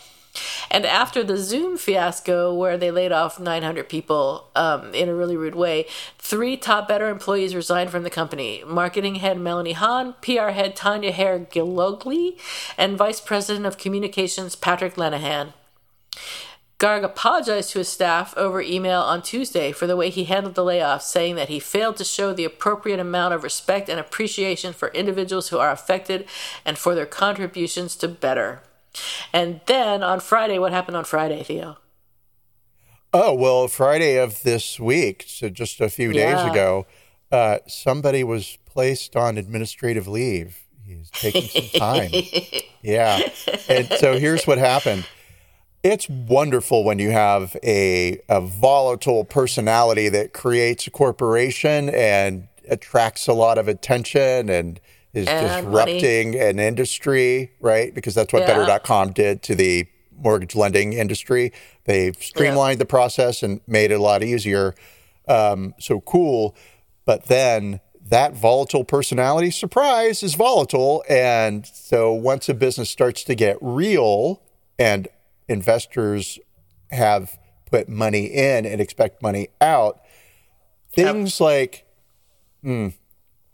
And after the Zoom fiasco, where they laid off 900 people um, in a really rude way, three top better employees resigned from the company marketing head Melanie Hahn, PR head Tanya Hare Gilogli, and vice president of communications Patrick Lenahan. Garg apologized to his staff over email on Tuesday for the way he handled the layoffs, saying that he failed to show the appropriate amount of respect and appreciation for individuals who are affected and for their contributions to better. And then on Friday, what happened on Friday, Theo? Oh, well, Friday of this week, so just a few Yeah. days ago, uh, somebody was placed on administrative leave. He's taking some time. yeah. And so here's what happened. It's wonderful when you have a, a volatile personality that creates a corporation and attracts a lot of attention and is disrupting an industry, right? Because that's what Yeah. Better.com did to the mortgage lending industry. They've streamlined the process and made it a lot easier. Um, so cool. But then that volatile personality, surprise, is volatile. And so once a business starts to get real and investors have put money in and expect money out, things like hmm,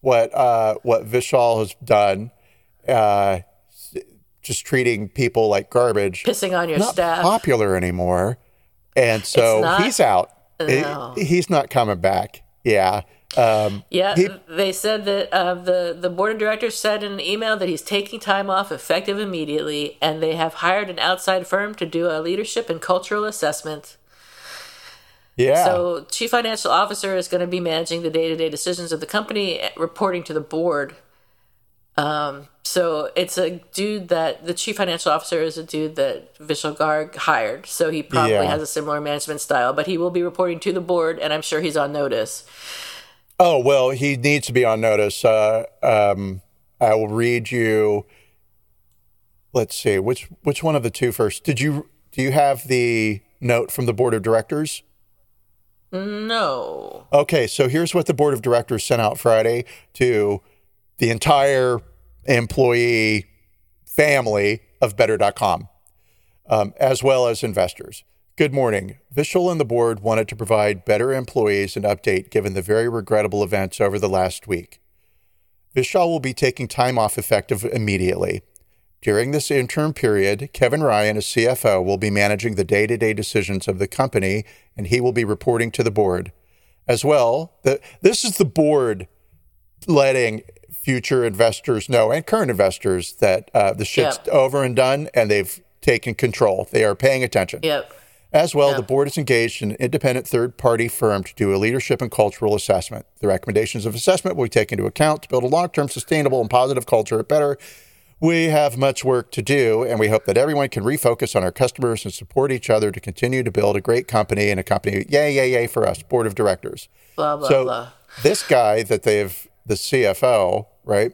what uh, what Vishal has done, uh, just treating people like garbage, Pissing on your staff. not staff. popular anymore, and so not- he's out. No. He- he's not coming back. Yeah. Um, Yeah, He- they said that uh, the the board of directors said in an email that he's taking time off effective immediately, and they have hired an outside firm to do a leadership and cultural assessment. Yeah. So, chief financial officer is going to be managing the day to day decisions of the company, reporting to the board. Um, so it's a dude that the chief financial officer is a dude that Vishal Garg hired. So he probably Yeah. has a similar management style, but he will be reporting to the board, and I'm sure he's on notice. Oh well, he needs to be on notice. Uh, um, I will read you. Let's see which which one of the two first. Did you do you have the note from the board of directors? No. Okay, so here's what the board of directors sent out Friday to the entire employee family of Better.com, um, as well as investors. Good morning. Vishal and the board wanted to provide Better employees an update given the very regrettable events over the last week. Vishal will be taking time off effective immediately. During this interim period, Kevin Ryan, as CFO, will be managing the day to day decisions of the company and he will be reporting to the board. As well, the, this is the board letting future investors know and current investors that uh, the shit's Yep. over and done and they've taken control. They are paying attention. Yep. As well, the board is engaged in an independent third party firm to do a leadership and cultural assessment. The recommendations of assessment will be taken into account to build a long term sustainable and positive culture at Better. We have much work to do, and we hope that everyone can refocus on our customers and support each other to continue to build a great company and a company. Yay, yay, yay for us, board of directors. Blah, blah, so, blah. this guy that they've, the CFO, right?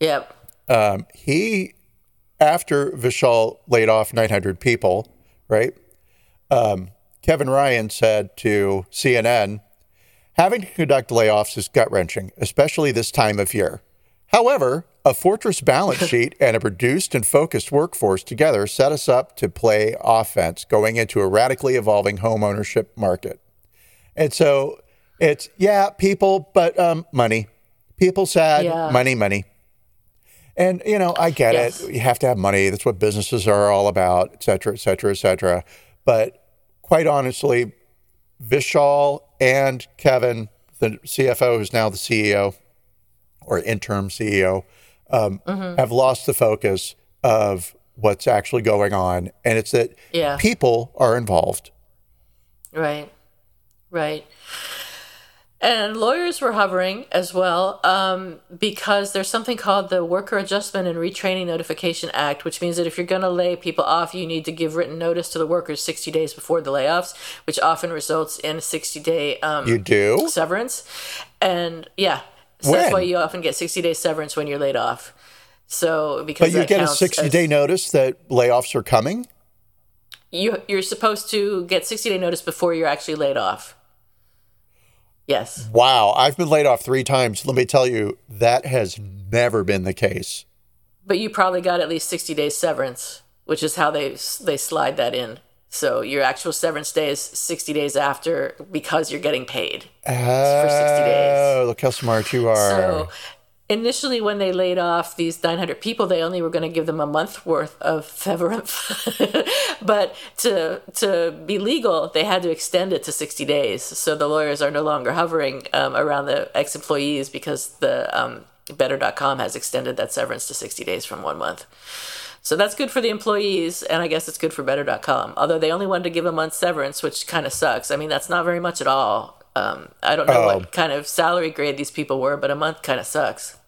Yep. um, he after Vishal laid off 900 people, right? Um, Kevin Ryan said to CNN, having to conduct layoffs is gut wrenching, especially this time of year. However, a fortress balance sheet and a produced and focused workforce together set us up to play offense going into a radically evolving home ownership market. And so it's, yeah, people, but um, money. People sad, Yeah. money, money. And, you know, I get Yes. it. You have to have money. That's what businesses are all about, et cetera, et cetera, et cetera. But quite honestly, Vishal and Kevin, the CFO, who's now the CEO or interim CEO, um, Mm-hmm. have lost the focus of what's actually going on. And it's that Yeah. people are involved. Right. Right. And lawyers were hovering as well um, because there's something called the Worker Adjustment and Retraining Notification Act, which means that if you're going to lay people off, you need to give written notice to the workers 60 days before the layoffs, which often results in a 60 day um, You do? severance. And yeah, so that's why you often get 60 day severance when you're laid off. So because But you get a counts 60 as- day notice that layoffs are coming? you you're supposed to get 60 day notice before you're actually laid off. Yes. Wow. I've been laid off three times. Let me tell you, that has never been the case. But you probably got at least 60 days severance, which is how they they slide that in. So your actual severance day is 60 days after because you're getting paid. for 60 days. Oh, look how smart you are. So initially when they laid off these 900 people, they only were going to give them a month worth of severance. but to to be legal, they had to extend it to 60 days. So the lawyers are no longer hovering um, around the ex-employees because the um, Better.com has extended that severance to 60 days from one month. So that's good for the employees, and I guess it's good for Better.com. Although they only wanted to give a month's severance, which kind of sucks. I mean, that's not very much at all. Um, I don't know Oh. what kind of salary grade these people were, but a month kind of sucks.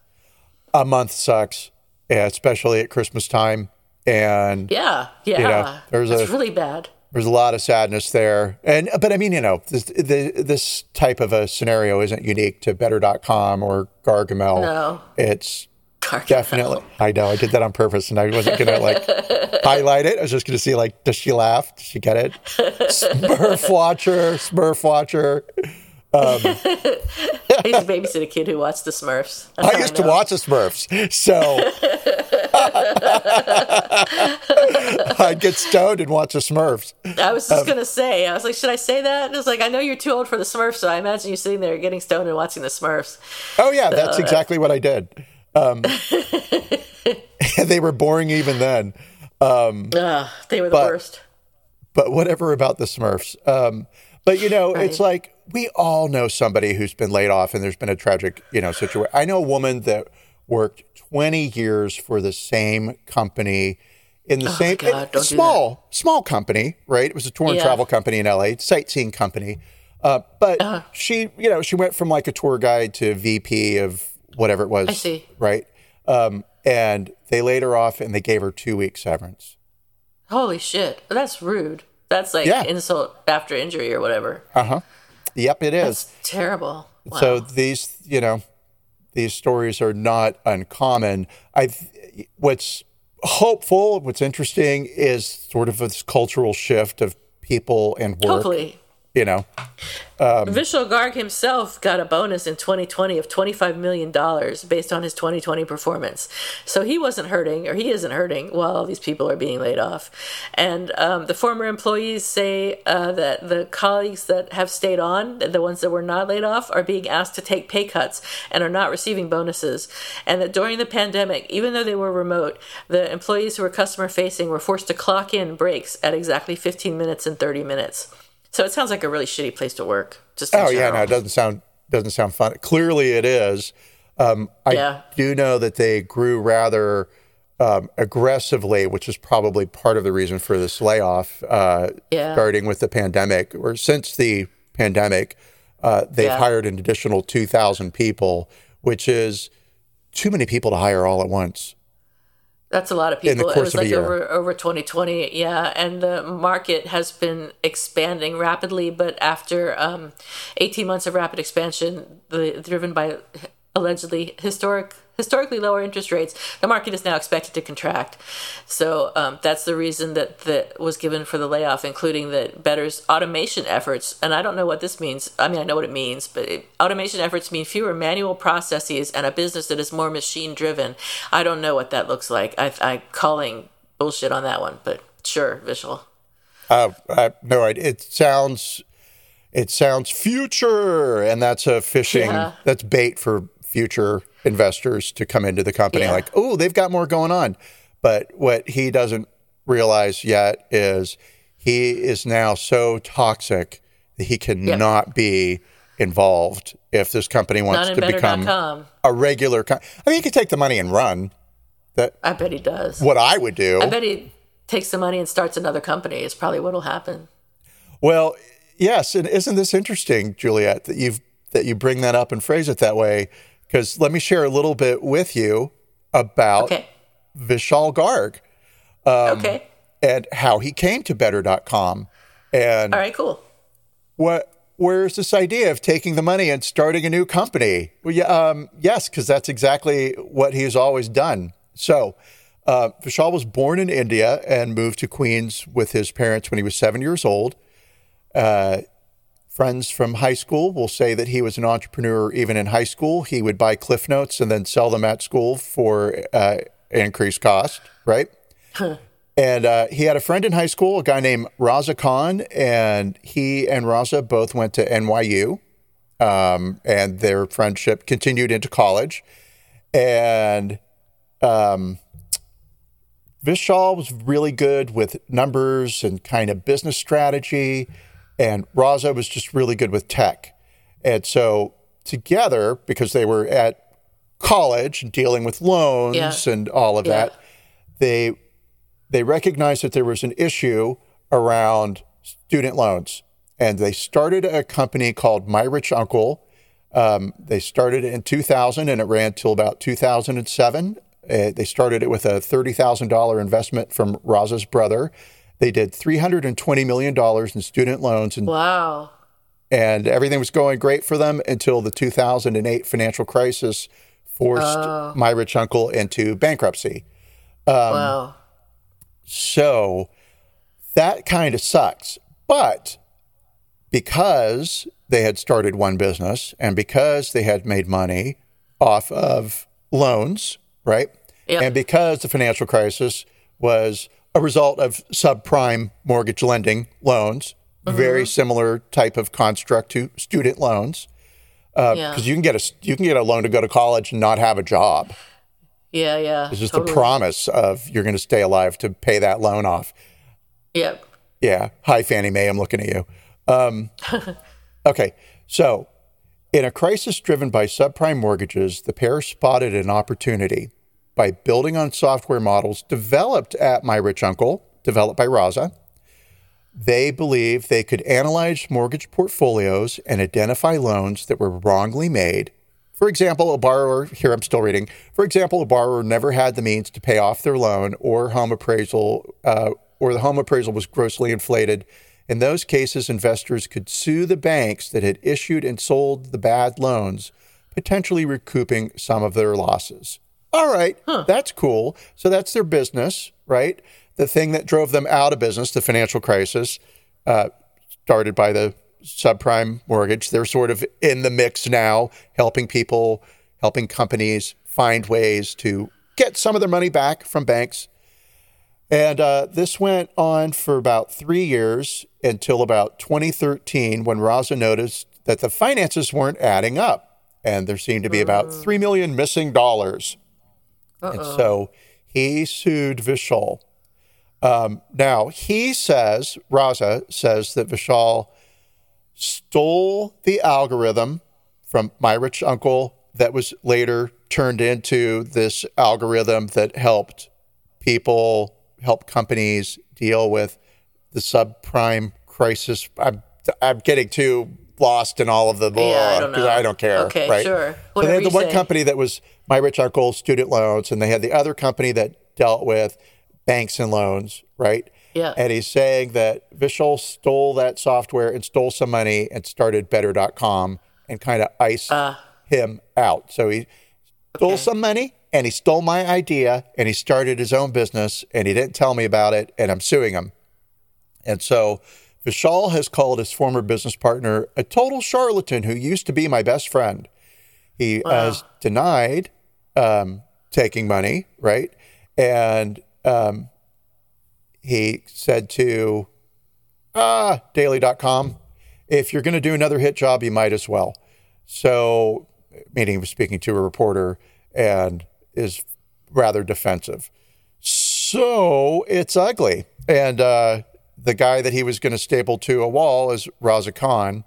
a month sucks, yeah, especially at Christmas time. And Yeah, yeah, know, there's that's a- really bad. there's a lot of sadness there. And but I mean, you know, this the, this type of a scenario isn't unique to Better.com or Gargamel. No. It's Dark Definitely. I know. I did that on purpose and I wasn't going to like highlight it. I was just going to see like, does she laugh? Does she get it? Smurf watcher, Smurf watcher. Um, I used to babysit a kid who watched the Smurfs. That's I used I to watch the Smurfs. So I'd get stoned and watch the Smurfs. I was just um, going to say, I was like, should I say that? And it was like, I know you're too old for the Smurfs, so I imagine you sitting there getting stoned and watching the Smurfs. Oh, yeah, so, that's exactly what I did. Um, they were boring even then. Um, uh, they were the but, worst. But whatever about the Smurfs. Um, but you know, right. it's like we all know somebody who's been laid off, and there's been a tragic, you know, situation. I know a woman that worked 20 years for the same company in the oh same God, it, small small company, right? It was a tour and yeah. travel company in LA, sightseeing company. Uh, but uh-huh. she, you know, she went from like a tour guide to VP of whatever it was. I see. Right. Um, and they laid her off and they gave her two weeks severance. Holy shit. That's rude. That's like yeah. insult after injury or whatever. Uh huh. Yep, it is. That's terrible. Wow. So these, you know, these stories are not uncommon. I, what's hopeful, what's interesting is sort of this cultural shift of people and work. Hopefully, you know. Um, Vishal Garg himself got a bonus in 2020 of $25 million based on his 2020 performance. So he wasn't hurting, or he isn't hurting, while all these people are being laid off. And um, the former employees say uh, that the colleagues that have stayed on, the ones that were not laid off, are being asked to take pay cuts and are not receiving bonuses. And that during the pandemic, even though they were remote, the employees who were customer facing were forced to clock in breaks at exactly 15 minutes and 30 minutes. So it sounds like a really shitty place to work. Just oh yeah, no, it doesn't sound doesn't sound fun. Clearly, it is. Um, I yeah. do know that they grew rather um, aggressively, which is probably part of the reason for this layoff. Uh, yeah. Starting with the pandemic, or since the pandemic, uh, they've yeah. hired an additional two thousand people, which is too many people to hire all at once. That's a lot of people. it was like over over 2020, yeah. And the market has been expanding rapidly, but after um, 18 months of rapid expansion, the, driven by allegedly historic historically lower interest rates, the market is now expected to contract. So um, that's the reason that that was given for the layoff, including the Better's automation efforts. And I don't know what this means. I mean, I know what it means, but it, automation efforts mean fewer manual processes and a business that is more machine driven. I don't know what that looks like. I, I'm calling bullshit on that one, but sure, Vishal. Uh, uh, no, it sounds it sounds future, and that's a fishing. Yeah. That's bait for future investors to come into the company yeah. like, oh, they've got more going on. But what he doesn't realize yet is he is now so toxic that he cannot yep. be involved if this company wants to become a regular. Company. I mean, he could take the money and run. That I bet he does. What I would do. I bet he takes the money and starts another company. Is probably what'll happen. Well, yes, and isn't this interesting, Juliet, that you've that you bring that up and phrase it that way? Because let me share a little bit with you about okay. Vishal Garg. Um, okay. And how he came to better.com. And all right, cool. What where's this idea of taking the money and starting a new company? Well, yeah, um, yes, because that's exactly what he's always done. So, uh, Vishal was born in India and moved to Queens with his parents when he was seven years old. Uh, Friends from high school will say that he was an entrepreneur even in high school. He would buy Cliff Notes and then sell them at school for uh, increased cost, right? And uh, he had a friend in high school, a guy named Raza Khan, and he and Raza both went to NYU, um, and their friendship continued into college. And um, Vishal was really good with numbers and kind of business strategy. And Raza was just really good with tech. And so together, because they were at college and dealing with loans yeah. and all of yeah. that, they they recognized that there was an issue around student loans. And they started a company called My Rich Uncle. Um, they started in 2000 and it ran till about 2007. Uh, they started it with a $30,000 investment from Raza's brother. They did $320 million in student loans. And, wow. And everything was going great for them until the 2008 financial crisis forced oh. my rich uncle into bankruptcy. Um, wow. So that kind of sucks. But because they had started one business and because they had made money off of loans, right? Yep. And because the financial crisis was a result of subprime mortgage lending loans, mm-hmm. very similar type of construct to student loans. Because uh, yeah. you can get a you can get a loan to go to college and not have a job. Yeah, yeah. It's just totally. the promise of you're going to stay alive to pay that loan off. Yep. Yeah. Hi, Fannie Mae. I'm looking at you. Um, okay. So, in a crisis driven by subprime mortgages, the pair spotted an opportunity by building on software models developed at My Rich Uncle, developed by Raza. They believed they could analyze mortgage portfolios and identify loans that were wrongly made. For example, a borrower, here I'm still reading, for example, a borrower never had the means to pay off their loan or home appraisal, uh, or the home appraisal was grossly inflated. In those cases, investors could sue the banks that had issued and sold the bad loans, potentially recouping some of their losses. All right, huh. that's cool. So that's their business, right? The thing that drove them out of business, the financial crisis, uh, started by the subprime mortgage. They're sort of in the mix now, helping people, helping companies find ways to get some of their money back from banks. And uh, this went on for about three years until about 2013 when Raza noticed that the finances weren't adding up. And there seemed to be about mm. 3 million missing dollars. Uh-oh. And so he sued Vishal. Um, now, he says, Raza says that Vishal stole the algorithm from my rich uncle that was later turned into this algorithm that helped people, help companies deal with the subprime crisis. I'm, I'm getting too lost in all of the yeah, because I, I, don't care. Okay, right? sure. Whatever so they had the one say. company that was my rich uncle student loans, and they had the other company that dealt with banks and loans, right? Yeah. And he's saying that Vishal stole that software and stole some money and started better.com and kind of iced uh, him out. So he stole okay. some money and he stole my idea and he started his own business and he didn't tell me about it and I'm suing him. And so Vishal has called his former business partner a total charlatan who used to be my best friend. He wow. has denied um, taking money, right? And um, he said to uh, daily.com, if you're going to do another hit job, you might as well. So, meaning he was speaking to a reporter and is rather defensive. So it's ugly. And uh, the guy that he was going to staple to a wall is Raza Khan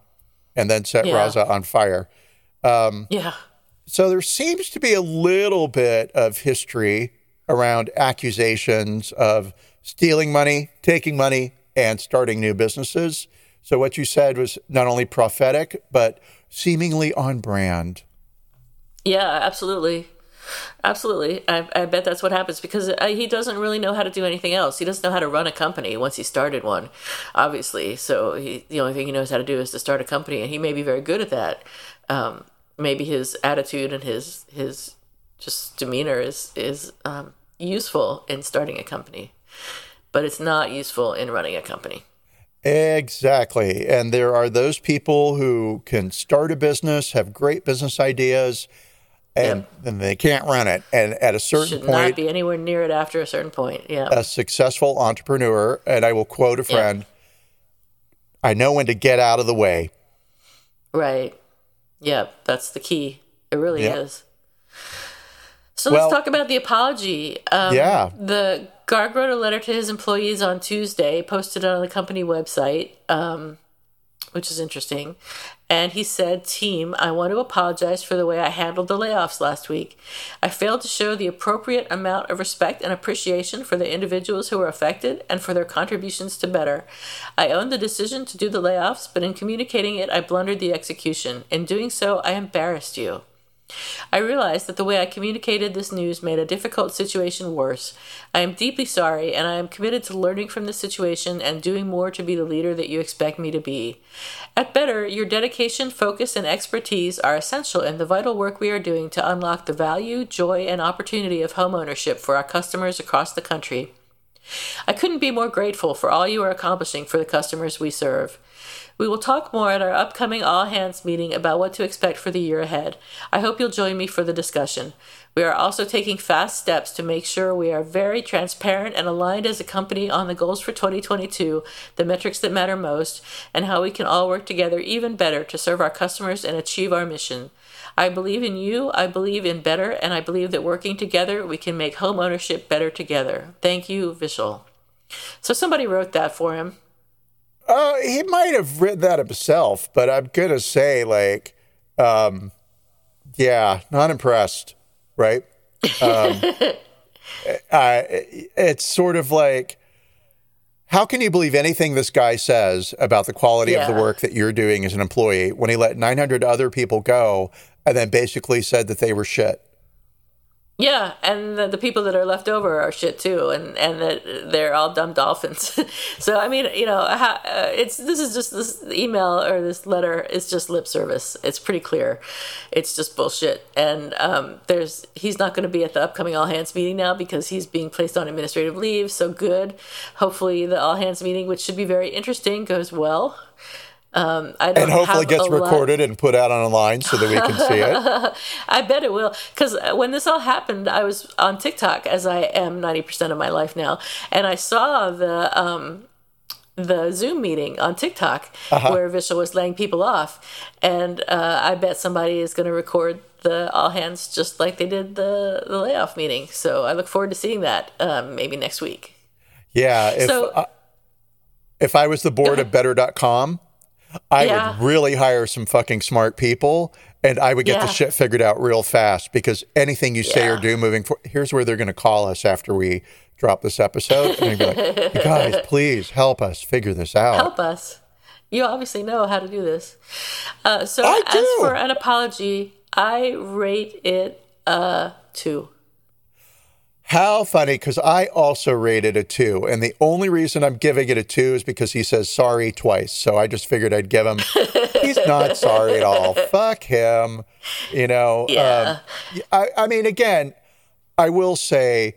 and then set yeah. Raza on fire. Um, yeah. So there seems to be a little bit of history around accusations of stealing money, taking money, and starting new businesses. So what you said was not only prophetic, but seemingly on brand. Yeah, absolutely. Absolutely. I, I bet that's what happens because uh, he doesn't really know how to do anything else. He doesn't know how to run a company once he started one, obviously. So he, the only thing he knows how to do is to start a company, and he may be very good at that. Um, maybe his attitude and his his just demeanor is is um, useful in starting a company, but it's not useful in running a company. Exactly. And there are those people who can start a business, have great business ideas, and yep. then they can't run it. And at a certain Should point, not be anywhere near it after a certain point. Yeah. A successful entrepreneur, and I will quote a friend yep. I know when to get out of the way. Right. Yeah, that's the key. It really yep. is. So well, let's talk about the apology. Um, yeah. The Garg wrote a letter to his employees on Tuesday, posted it on the company website, um, which is interesting. And he said, Team, I want to apologize for the way I handled the layoffs last week. I failed to show the appropriate amount of respect and appreciation for the individuals who were affected and for their contributions to better. I own the decision to do the layoffs, but in communicating it, I blundered the execution. In doing so, I embarrassed you. I realize that the way I communicated this news made a difficult situation worse. I am deeply sorry, and I am committed to learning from this situation and doing more to be the leader that you expect me to be. At Better, your dedication, focus, and expertise are essential in the vital work we are doing to unlock the value, joy, and opportunity of homeownership for our customers across the country. I couldn't be more grateful for all you are accomplishing for the customers we serve. We will talk more at our upcoming all hands meeting about what to expect for the year ahead. I hope you'll join me for the discussion. We are also taking fast steps to make sure we are very transparent and aligned as a company on the goals for 2022, the metrics that matter most, and how we can all work together even better to serve our customers and achieve our mission. I believe in you, I believe in better, and I believe that working together we can make home ownership better together. Thank you, Vishal. So somebody wrote that for him. Uh, he might have written that himself, but I'm gonna say like, um, yeah, not impressed, right? Um, uh, it's sort of like, how can you believe anything this guy says about the quality yeah. of the work that you're doing as an employee when he let 900 other people go and then basically said that they were shit? Yeah, and the, the, people that are left over are shit too, and and that they're all dumb dolphins. so I mean, you know, uh, it's this is just this email or this letter is just lip service. It's pretty clear. It's just bullshit. And um, there's he's not going to be at the upcoming all hands meeting now because he's being placed on administrative leave. So good. Hopefully, the all hands meeting, which should be very interesting, goes well. Um, and hopefully it gets recorded lot. and put out online so that we can see it. I bet it will. Because uh, when this all happened, I was on TikTok, as I am 90% of my life now, and I saw the. Um, the Zoom meeting on TikTok uh-huh. where Vishal was laying people off, and uh, I bet somebody is going to record the all hands just like they did the the layoff meeting. So I look forward to seeing that um, maybe next week. Yeah. If, so, uh, if I was the board of Better.com, I yeah. would really hire some fucking smart people and I would get yeah. the shit figured out real fast because anything you say yeah. or do moving forward, here's where they're going to call us after we drop this episode. And be like, you guys, please help us figure this out. Help us. You obviously know how to do this. Uh, so, as for an apology, I rate it a two. How funny, because I also rated a two. And the only reason I'm giving it a two is because he says sorry twice. So I just figured I'd give him, he's not sorry at all. Fuck him. You know, yeah. Um, I, I mean, again, I will say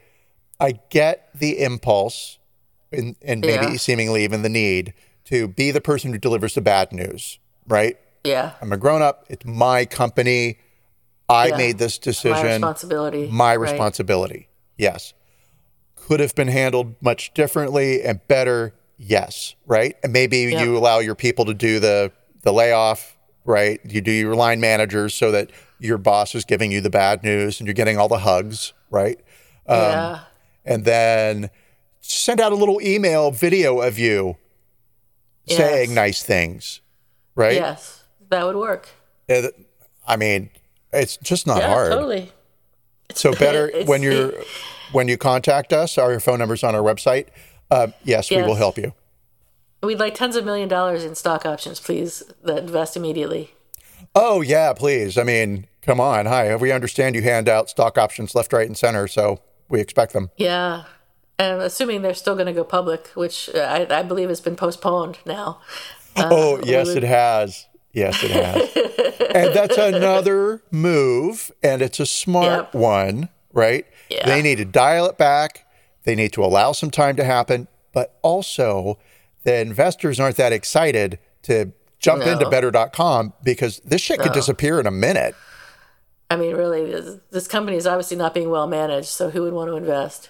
I get the impulse and, and maybe yeah. seemingly even the need to be the person who delivers the bad news, right? Yeah. I'm a grown up. It's my company. I yeah. made this decision. My responsibility. My responsibility. Yes. Could have been handled much differently and better. Yes. Right. And maybe yep. you allow your people to do the the layoff. Right. You do your line managers so that your boss is giving you the bad news and you're getting all the hugs. Right. Um, yeah. And then send out a little email video of you yes. saying nice things. Right. Yes. That would work. I mean, it's just not yeah, hard. Totally. So better when you're when you contact us, our phone number's on our website. Uh, yes, yes, we will help you. We'd like tens of million dollars in stock options, please, that invest immediately. Oh yeah, please. I mean, come on. Hi, we understand you hand out stock options left, right, and center, so we expect them. Yeah, and assuming they're still going to go public, which I, I, believe has been postponed now. Uh, oh yes, would... it has. Yes, it has. and that's another move, and it's a smart yep. one, right? Yeah. They need to dial it back. They need to allow some time to happen, but also the investors aren't that excited to jump no. into better.com because this shit no. could disappear in a minute. I mean, really, this, this company is obviously not being well managed, so who would want to invest?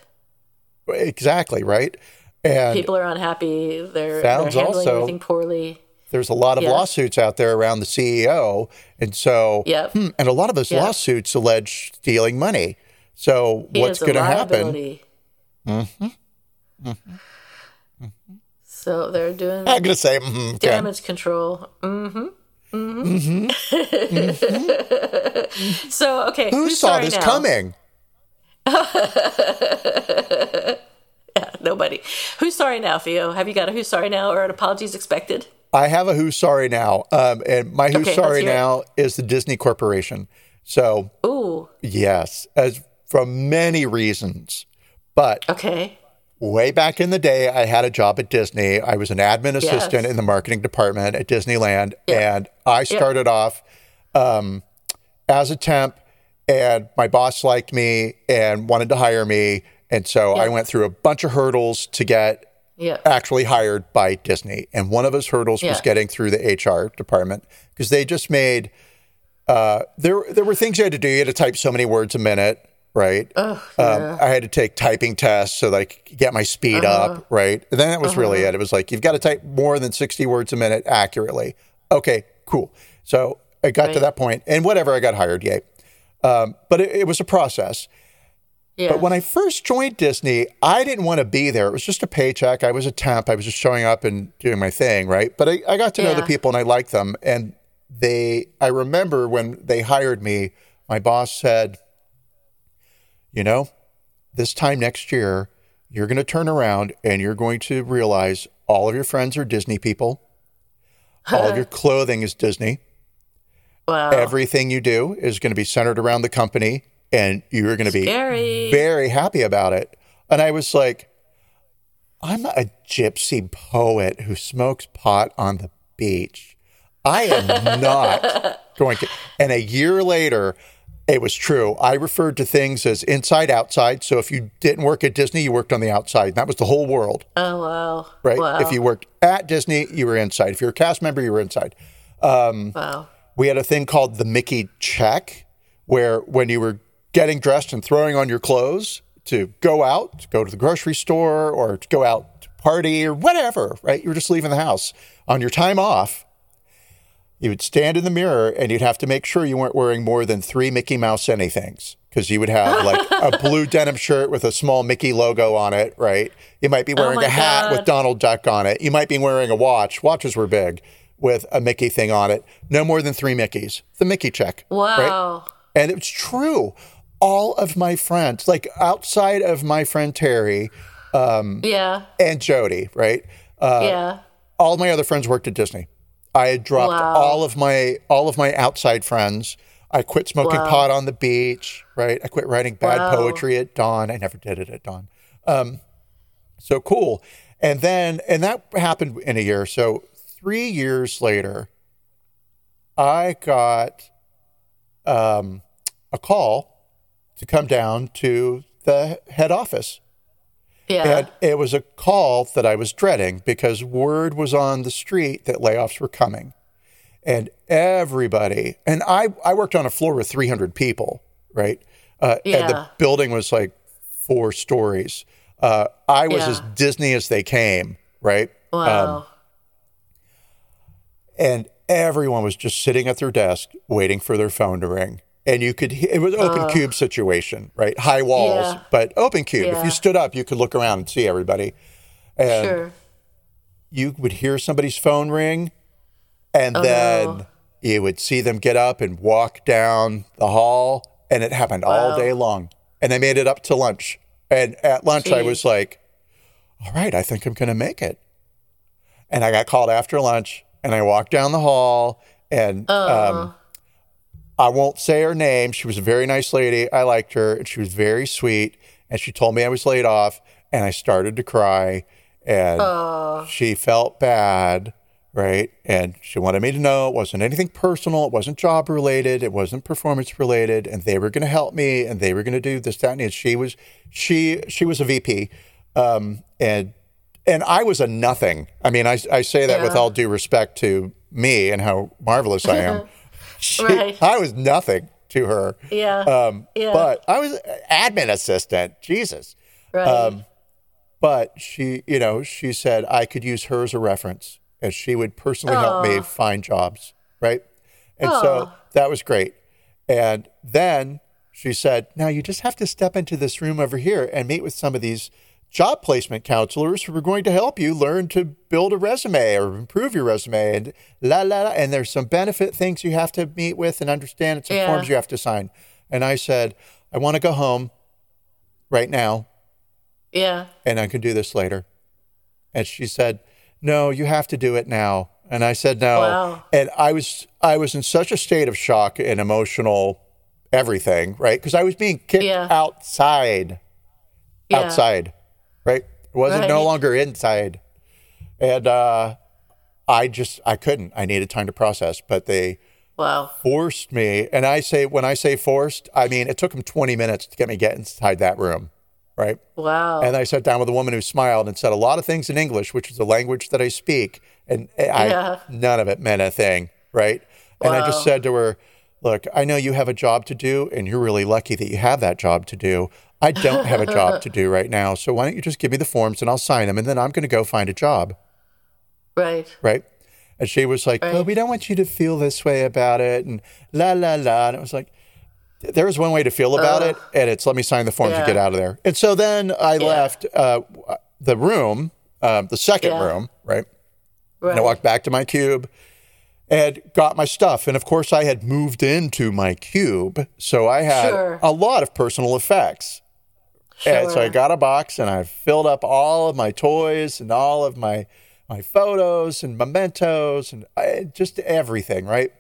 Exactly, right? And people are unhappy. They're, they're handling also, everything poorly there's a lot of lawsuits out there around the CEO. And so, yep. hmm, and a lot of those yep. lawsuits allege stealing money. So, he what's going to happen? Mm-hmm. Mm-hmm. Mm-hmm. So, they're doing I'm going to say mm-hmm, damage okay. control. Mm-hmm. Mm-hmm. mm-hmm. so, okay. Who saw this now? coming? yeah, nobody. Who's sorry now, Theo? Have you got a who's sorry now or an apologies expected? I have a who's sorry now, um, and my who's okay, sorry now is the Disney Corporation. So, Ooh. yes, as from many reasons. But Okay. way back in the day, I had a job at Disney. I was an admin assistant Yes. in the marketing department at Disneyland, and I started off um, as a temp. And my boss liked me and wanted to hire me, and so I went through a bunch of hurdles to get Yeah. actually hired by Disney. And one of those hurdles was getting through the HR department because they just made uh, there there were things you had to do. You had to type so many words a minute, right? um, I had to take typing tests so that I could get my speed up, right? And then that was really it. It was like you've got to type more than sixty words a minute accurately. Okay, cool. So I got to that point, and whatever, I got hired. Yay! Um, but it, it was a process. Yeah. But when I first joined Disney, I didn't want to be there. It was just a paycheck. I was a temp. I was just showing up and doing my thing, right? But I, I got to know the people and I liked them. And they, I remember when they hired me, my boss said, you know, this time next year, you're going to turn around and you're going to realize all of your friends are Disney people. All of your clothing is Disney wow. everything you do is going to be centered around the company and you're going to be Scary. very happy about it. And I was like, I'm a gypsy poet who smokes pot on the beach. I am not going to. And a year later, it was true. I referred to things as inside outside. So if you didn't work at Disney, you worked on the outside. That was the whole world, oh wow. right? Wow. If you worked at Disney, you were inside. If you're a cast member, you were inside. Um, wow. We had a thing called the Mickey check, where when you were getting dressed and throwing on your clothes to go out, to go to the grocery store or to go out to party or whatever, right? You were just leaving the house on your time off. You would stand in the mirror and you'd have to make sure you weren't wearing more than three Mickey Mouse anythings because you would have like a blue denim shirt with a small Mickey logo on it, right? You might be wearing my a hat with Donald Duck on it. You might be wearing a watch. Watches were big with a Mickey thing on it. No more than three Mickeys. The Mickey check. Right? Wow. And it's true. All of my friends, like outside of my friend Terry um, Yeah. and Jody, right? Uh, yeah. all my other friends worked at Disney. I had dropped Wow. all of my all of my outside friends. I quit smoking Wow. pot on the beach, right? I quit writing bad Wow. poetry at dawn. I never did it at dawn. Um, so cool. And then and that happened in a year. So three years later, I got um, a call to come down to the head office. Yeah. And it was a call that I was dreading because word was on the street that layoffs were coming. And everybody, and I, I worked on a floor with 300 people, right? Uh, And the building was like four stories. Uh, I was Yeah. as Disney as they came, right? wow. and everyone was just sitting at their desk waiting for their phone to ring. And you could it was open cube situation, right? High walls, Yeah. but open cube. If you stood up, you could look around and see everybody. And sure. you would hear somebody's phone ring, and then Oh, no. you would see them get up and walk down the hall. And it happened all day long. And I made it up to lunch. And at lunch, I was like, all right, I think I'm going to make it. And I got called after lunch, and I walked down the hall, and um, I won't say her name. She was a very nice lady. I liked her, and she was very sweet. And she told me I was laid off, and I started to cry, and she felt bad, right? And she wanted me to know it wasn't anything personal, it wasn't job related, it wasn't performance related, and they were going to help me, and they were going to do this, that, and the. She was, she, she was a VP, um, and and I was a nothing. I mean, I, I say that with all due respect to me and how marvelous I am. She- Right. I was nothing to her. Yeah. Um, Yeah. But I was admin assistant. Jesus. right. um, But she, you know, she said I could use her as a reference and she would personally help me find jobs. Right. And so that was great. And then she said, now you just have to step into this room over here and meet with some of these job placement counselors who are going to help you learn to build a resume or improve your resume and la la la. And there's some benefit things you have to meet with and understand and some Yeah. forms you have to sign. And I said, I want to go home right now yeah. and I can do this later. And she said, No, you have to do it now. And I said, No. Wow. And I was I was in such a state of shock and emotional everything, right? Because I was being kicked Yeah. outside, Yeah. outside, right? It wasn't no longer inside, and uh, I just I couldn't. I needed time to process, but they Wow. forced me. And I say when I say forced, I mean it took them 20 minutes to get me get inside that room, right? Wow. And I sat down with a woman who smiled and said a lot of things in English, which is the language that I speak, and I Yeah. none of it meant a thing, right? And I just said to her, "Look, I know you have a job to do, and you're really lucky that you have that job to do. I don't have a job to do right now, so why don't you just give me the forms and I'll sign them, and then I'm going to go find a job, right. right?" And she was like, "Well, Right. we don't want you to feel this way about it," and la la la, and it was like. there is one way to feel about it, and it's let me sign the forms and get out of there. And so then I left uh, the room, um, the second Yeah. room, right? Right. And I walked back to my cube and got my stuff. And of course, I had moved into my cube. So I had Sure. a lot of personal effects. And so I got a box and I filled up all of my toys and all of my my photos and mementos and I, just everything, right?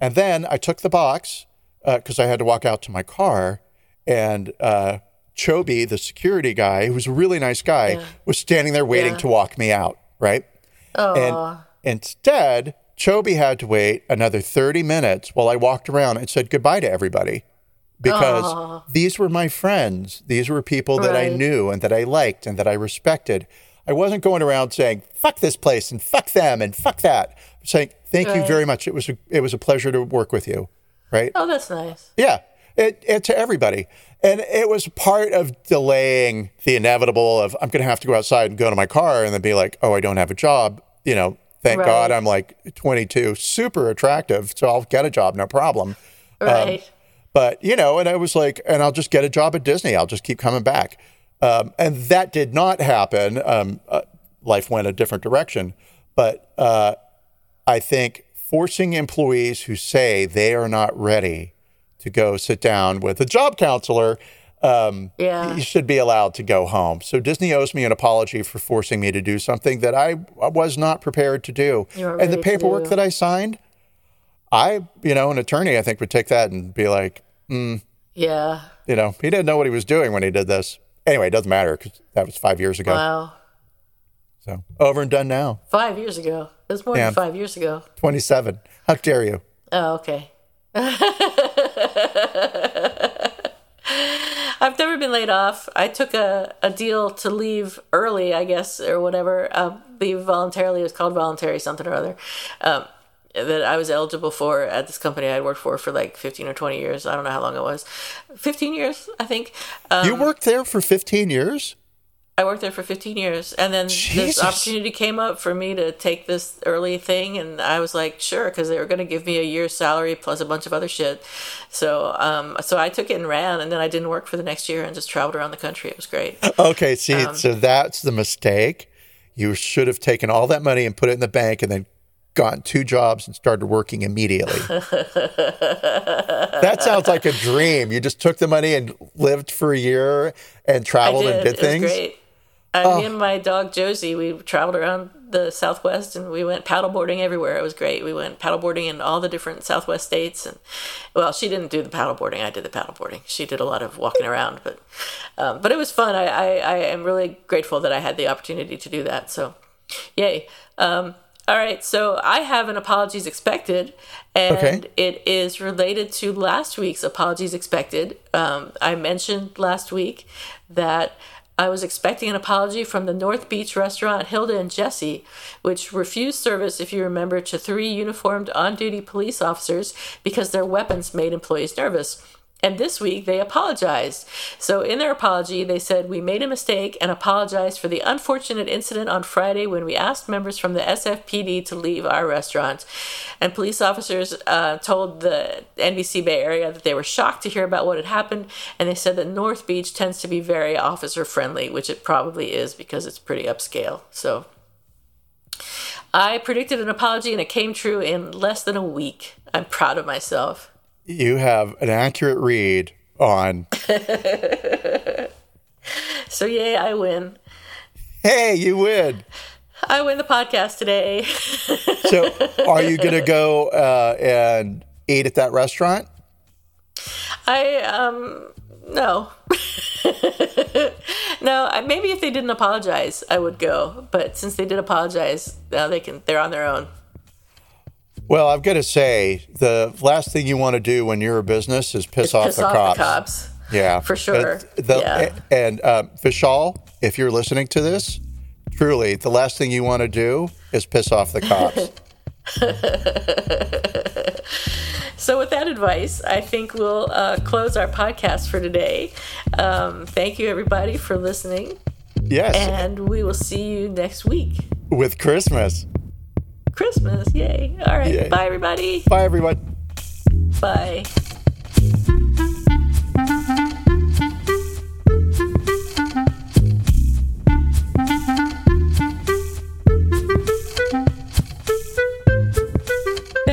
And then I took the box because I had to walk out to my car, and uh, Chobi, the security guy, who was a really nice guy, was standing there waiting Yeah. to walk me out, right? Oh. And instead, Chobi had to wait another 30 minutes while I walked around and said goodbye to everybody because these were my friends. These were people that I knew and that I liked and that I respected. I wasn't going around saying "fuck this place" and "fuck them" and "fuck that." I'm saying thank you very much. It was a, it was a pleasure to work with you, right? oh, that's nice. Yeah, it, it to everybody, and it was part of delaying the inevitable of I'm going to have to go outside and go to my car and then be like, oh, I don't have a job. You know, thank Right. God I'm like 22, super attractive, so I'll get a job, no problem. Um, right. But you know, and I was like, and I'll just get a job at Disney. I'll just keep coming back, um, and that did not happen. Um, uh, life went a different direction, but uh, I think forcing employees who say they are not ready to go sit down with a job counselor, um, Yeah. you should be allowed to go home. So Disney owes me an apology for forcing me to do something that I was not prepared to do. And the paperwork that I signed, I, you know, an attorney, I think would take that and be like, Yeah. you know, he didn't know what he was doing when he did this. Anyway, it doesn't matter because that was five years ago. Wow. So over and done now. Five years ago. It was more Yeah. than five years ago. 27. How dare you? Oh, okay. I've never been laid off. I took a, a deal to leave early, I guess, or whatever. Um, leave voluntarily. It was called voluntary something or other. Um, that I was eligible for at this company I'd worked for for like 15 or 20 years. I don't know how long it was. 15 years, I think. Um, you worked there for 15 years? I worked there for 15 years, and then Jesus. this opportunity came up for me to take this early thing, and I was like, sure, because they were going to give me a year's salary plus a bunch of other shit. So, um, so I took it and ran, and then I didn't work for the next year and just traveled around the country. It was great. Okay, see, Um, so that's the mistake. You should have taken all that money and put it in the bank and then gotten two jobs and started working immediately. that sounds like a dream. You just took the money and lived for a year and traveled did. and did it things. was great. Uh, Me and my dog Josie, we traveled around the Southwest and we went paddleboarding everywhere. It was great. We went paddleboarding in all the different Southwest states, and well, she didn't do the paddleboarding. I did the paddleboarding. She did a lot of walking around, but um, but it was fun. I, I I am really grateful that I had the opportunity to do that. So, yay. Um, all right, so I have an apologies expected, and Okay. it is related to last week's apologies expected. Um, I mentioned last week that I was expecting an apology from the North Beach restaurant Hilda and Jesse, which refused service, if you remember, to three uniformed on duty police officers because their weapons made employees nervous. And this week they apologized. So, in their apology, they said, We made a mistake and apologized for the unfortunate incident on Friday when we asked members from the SFPD to leave our restaurant. And police officers uh, told the NBC Bay Area that they were shocked to hear about what had happened. And they said that North Beach tends to be very officer friendly, which it probably is because it's pretty upscale. So, I predicted an apology and it came true in less than a week. I'm proud of myself. You have an accurate read on, So, yay, I win. hey, you win. I win the podcast today. So, are you going to go uh, and eat at that restaurant? I um no. no, maybe if they didn't apologize, I would go. But since they did apologize, now they can. They're on their own. Well, I've got to say, the last thing you want to do when you're a business is piss, off, piss the, off cops. the cops. Yeah, for sure. The, yeah. And um, Vishal, if you're listening to this, truly, the last thing you want to do is piss off the cops. so, with that advice, I think we'll uh, close our podcast for today. Um, thank you, everybody, for listening. Yes. And we will see you next week. With Christmas. Christmas. Yay. All right. Yay. Bye, everybody. Bye, everyone. Bye.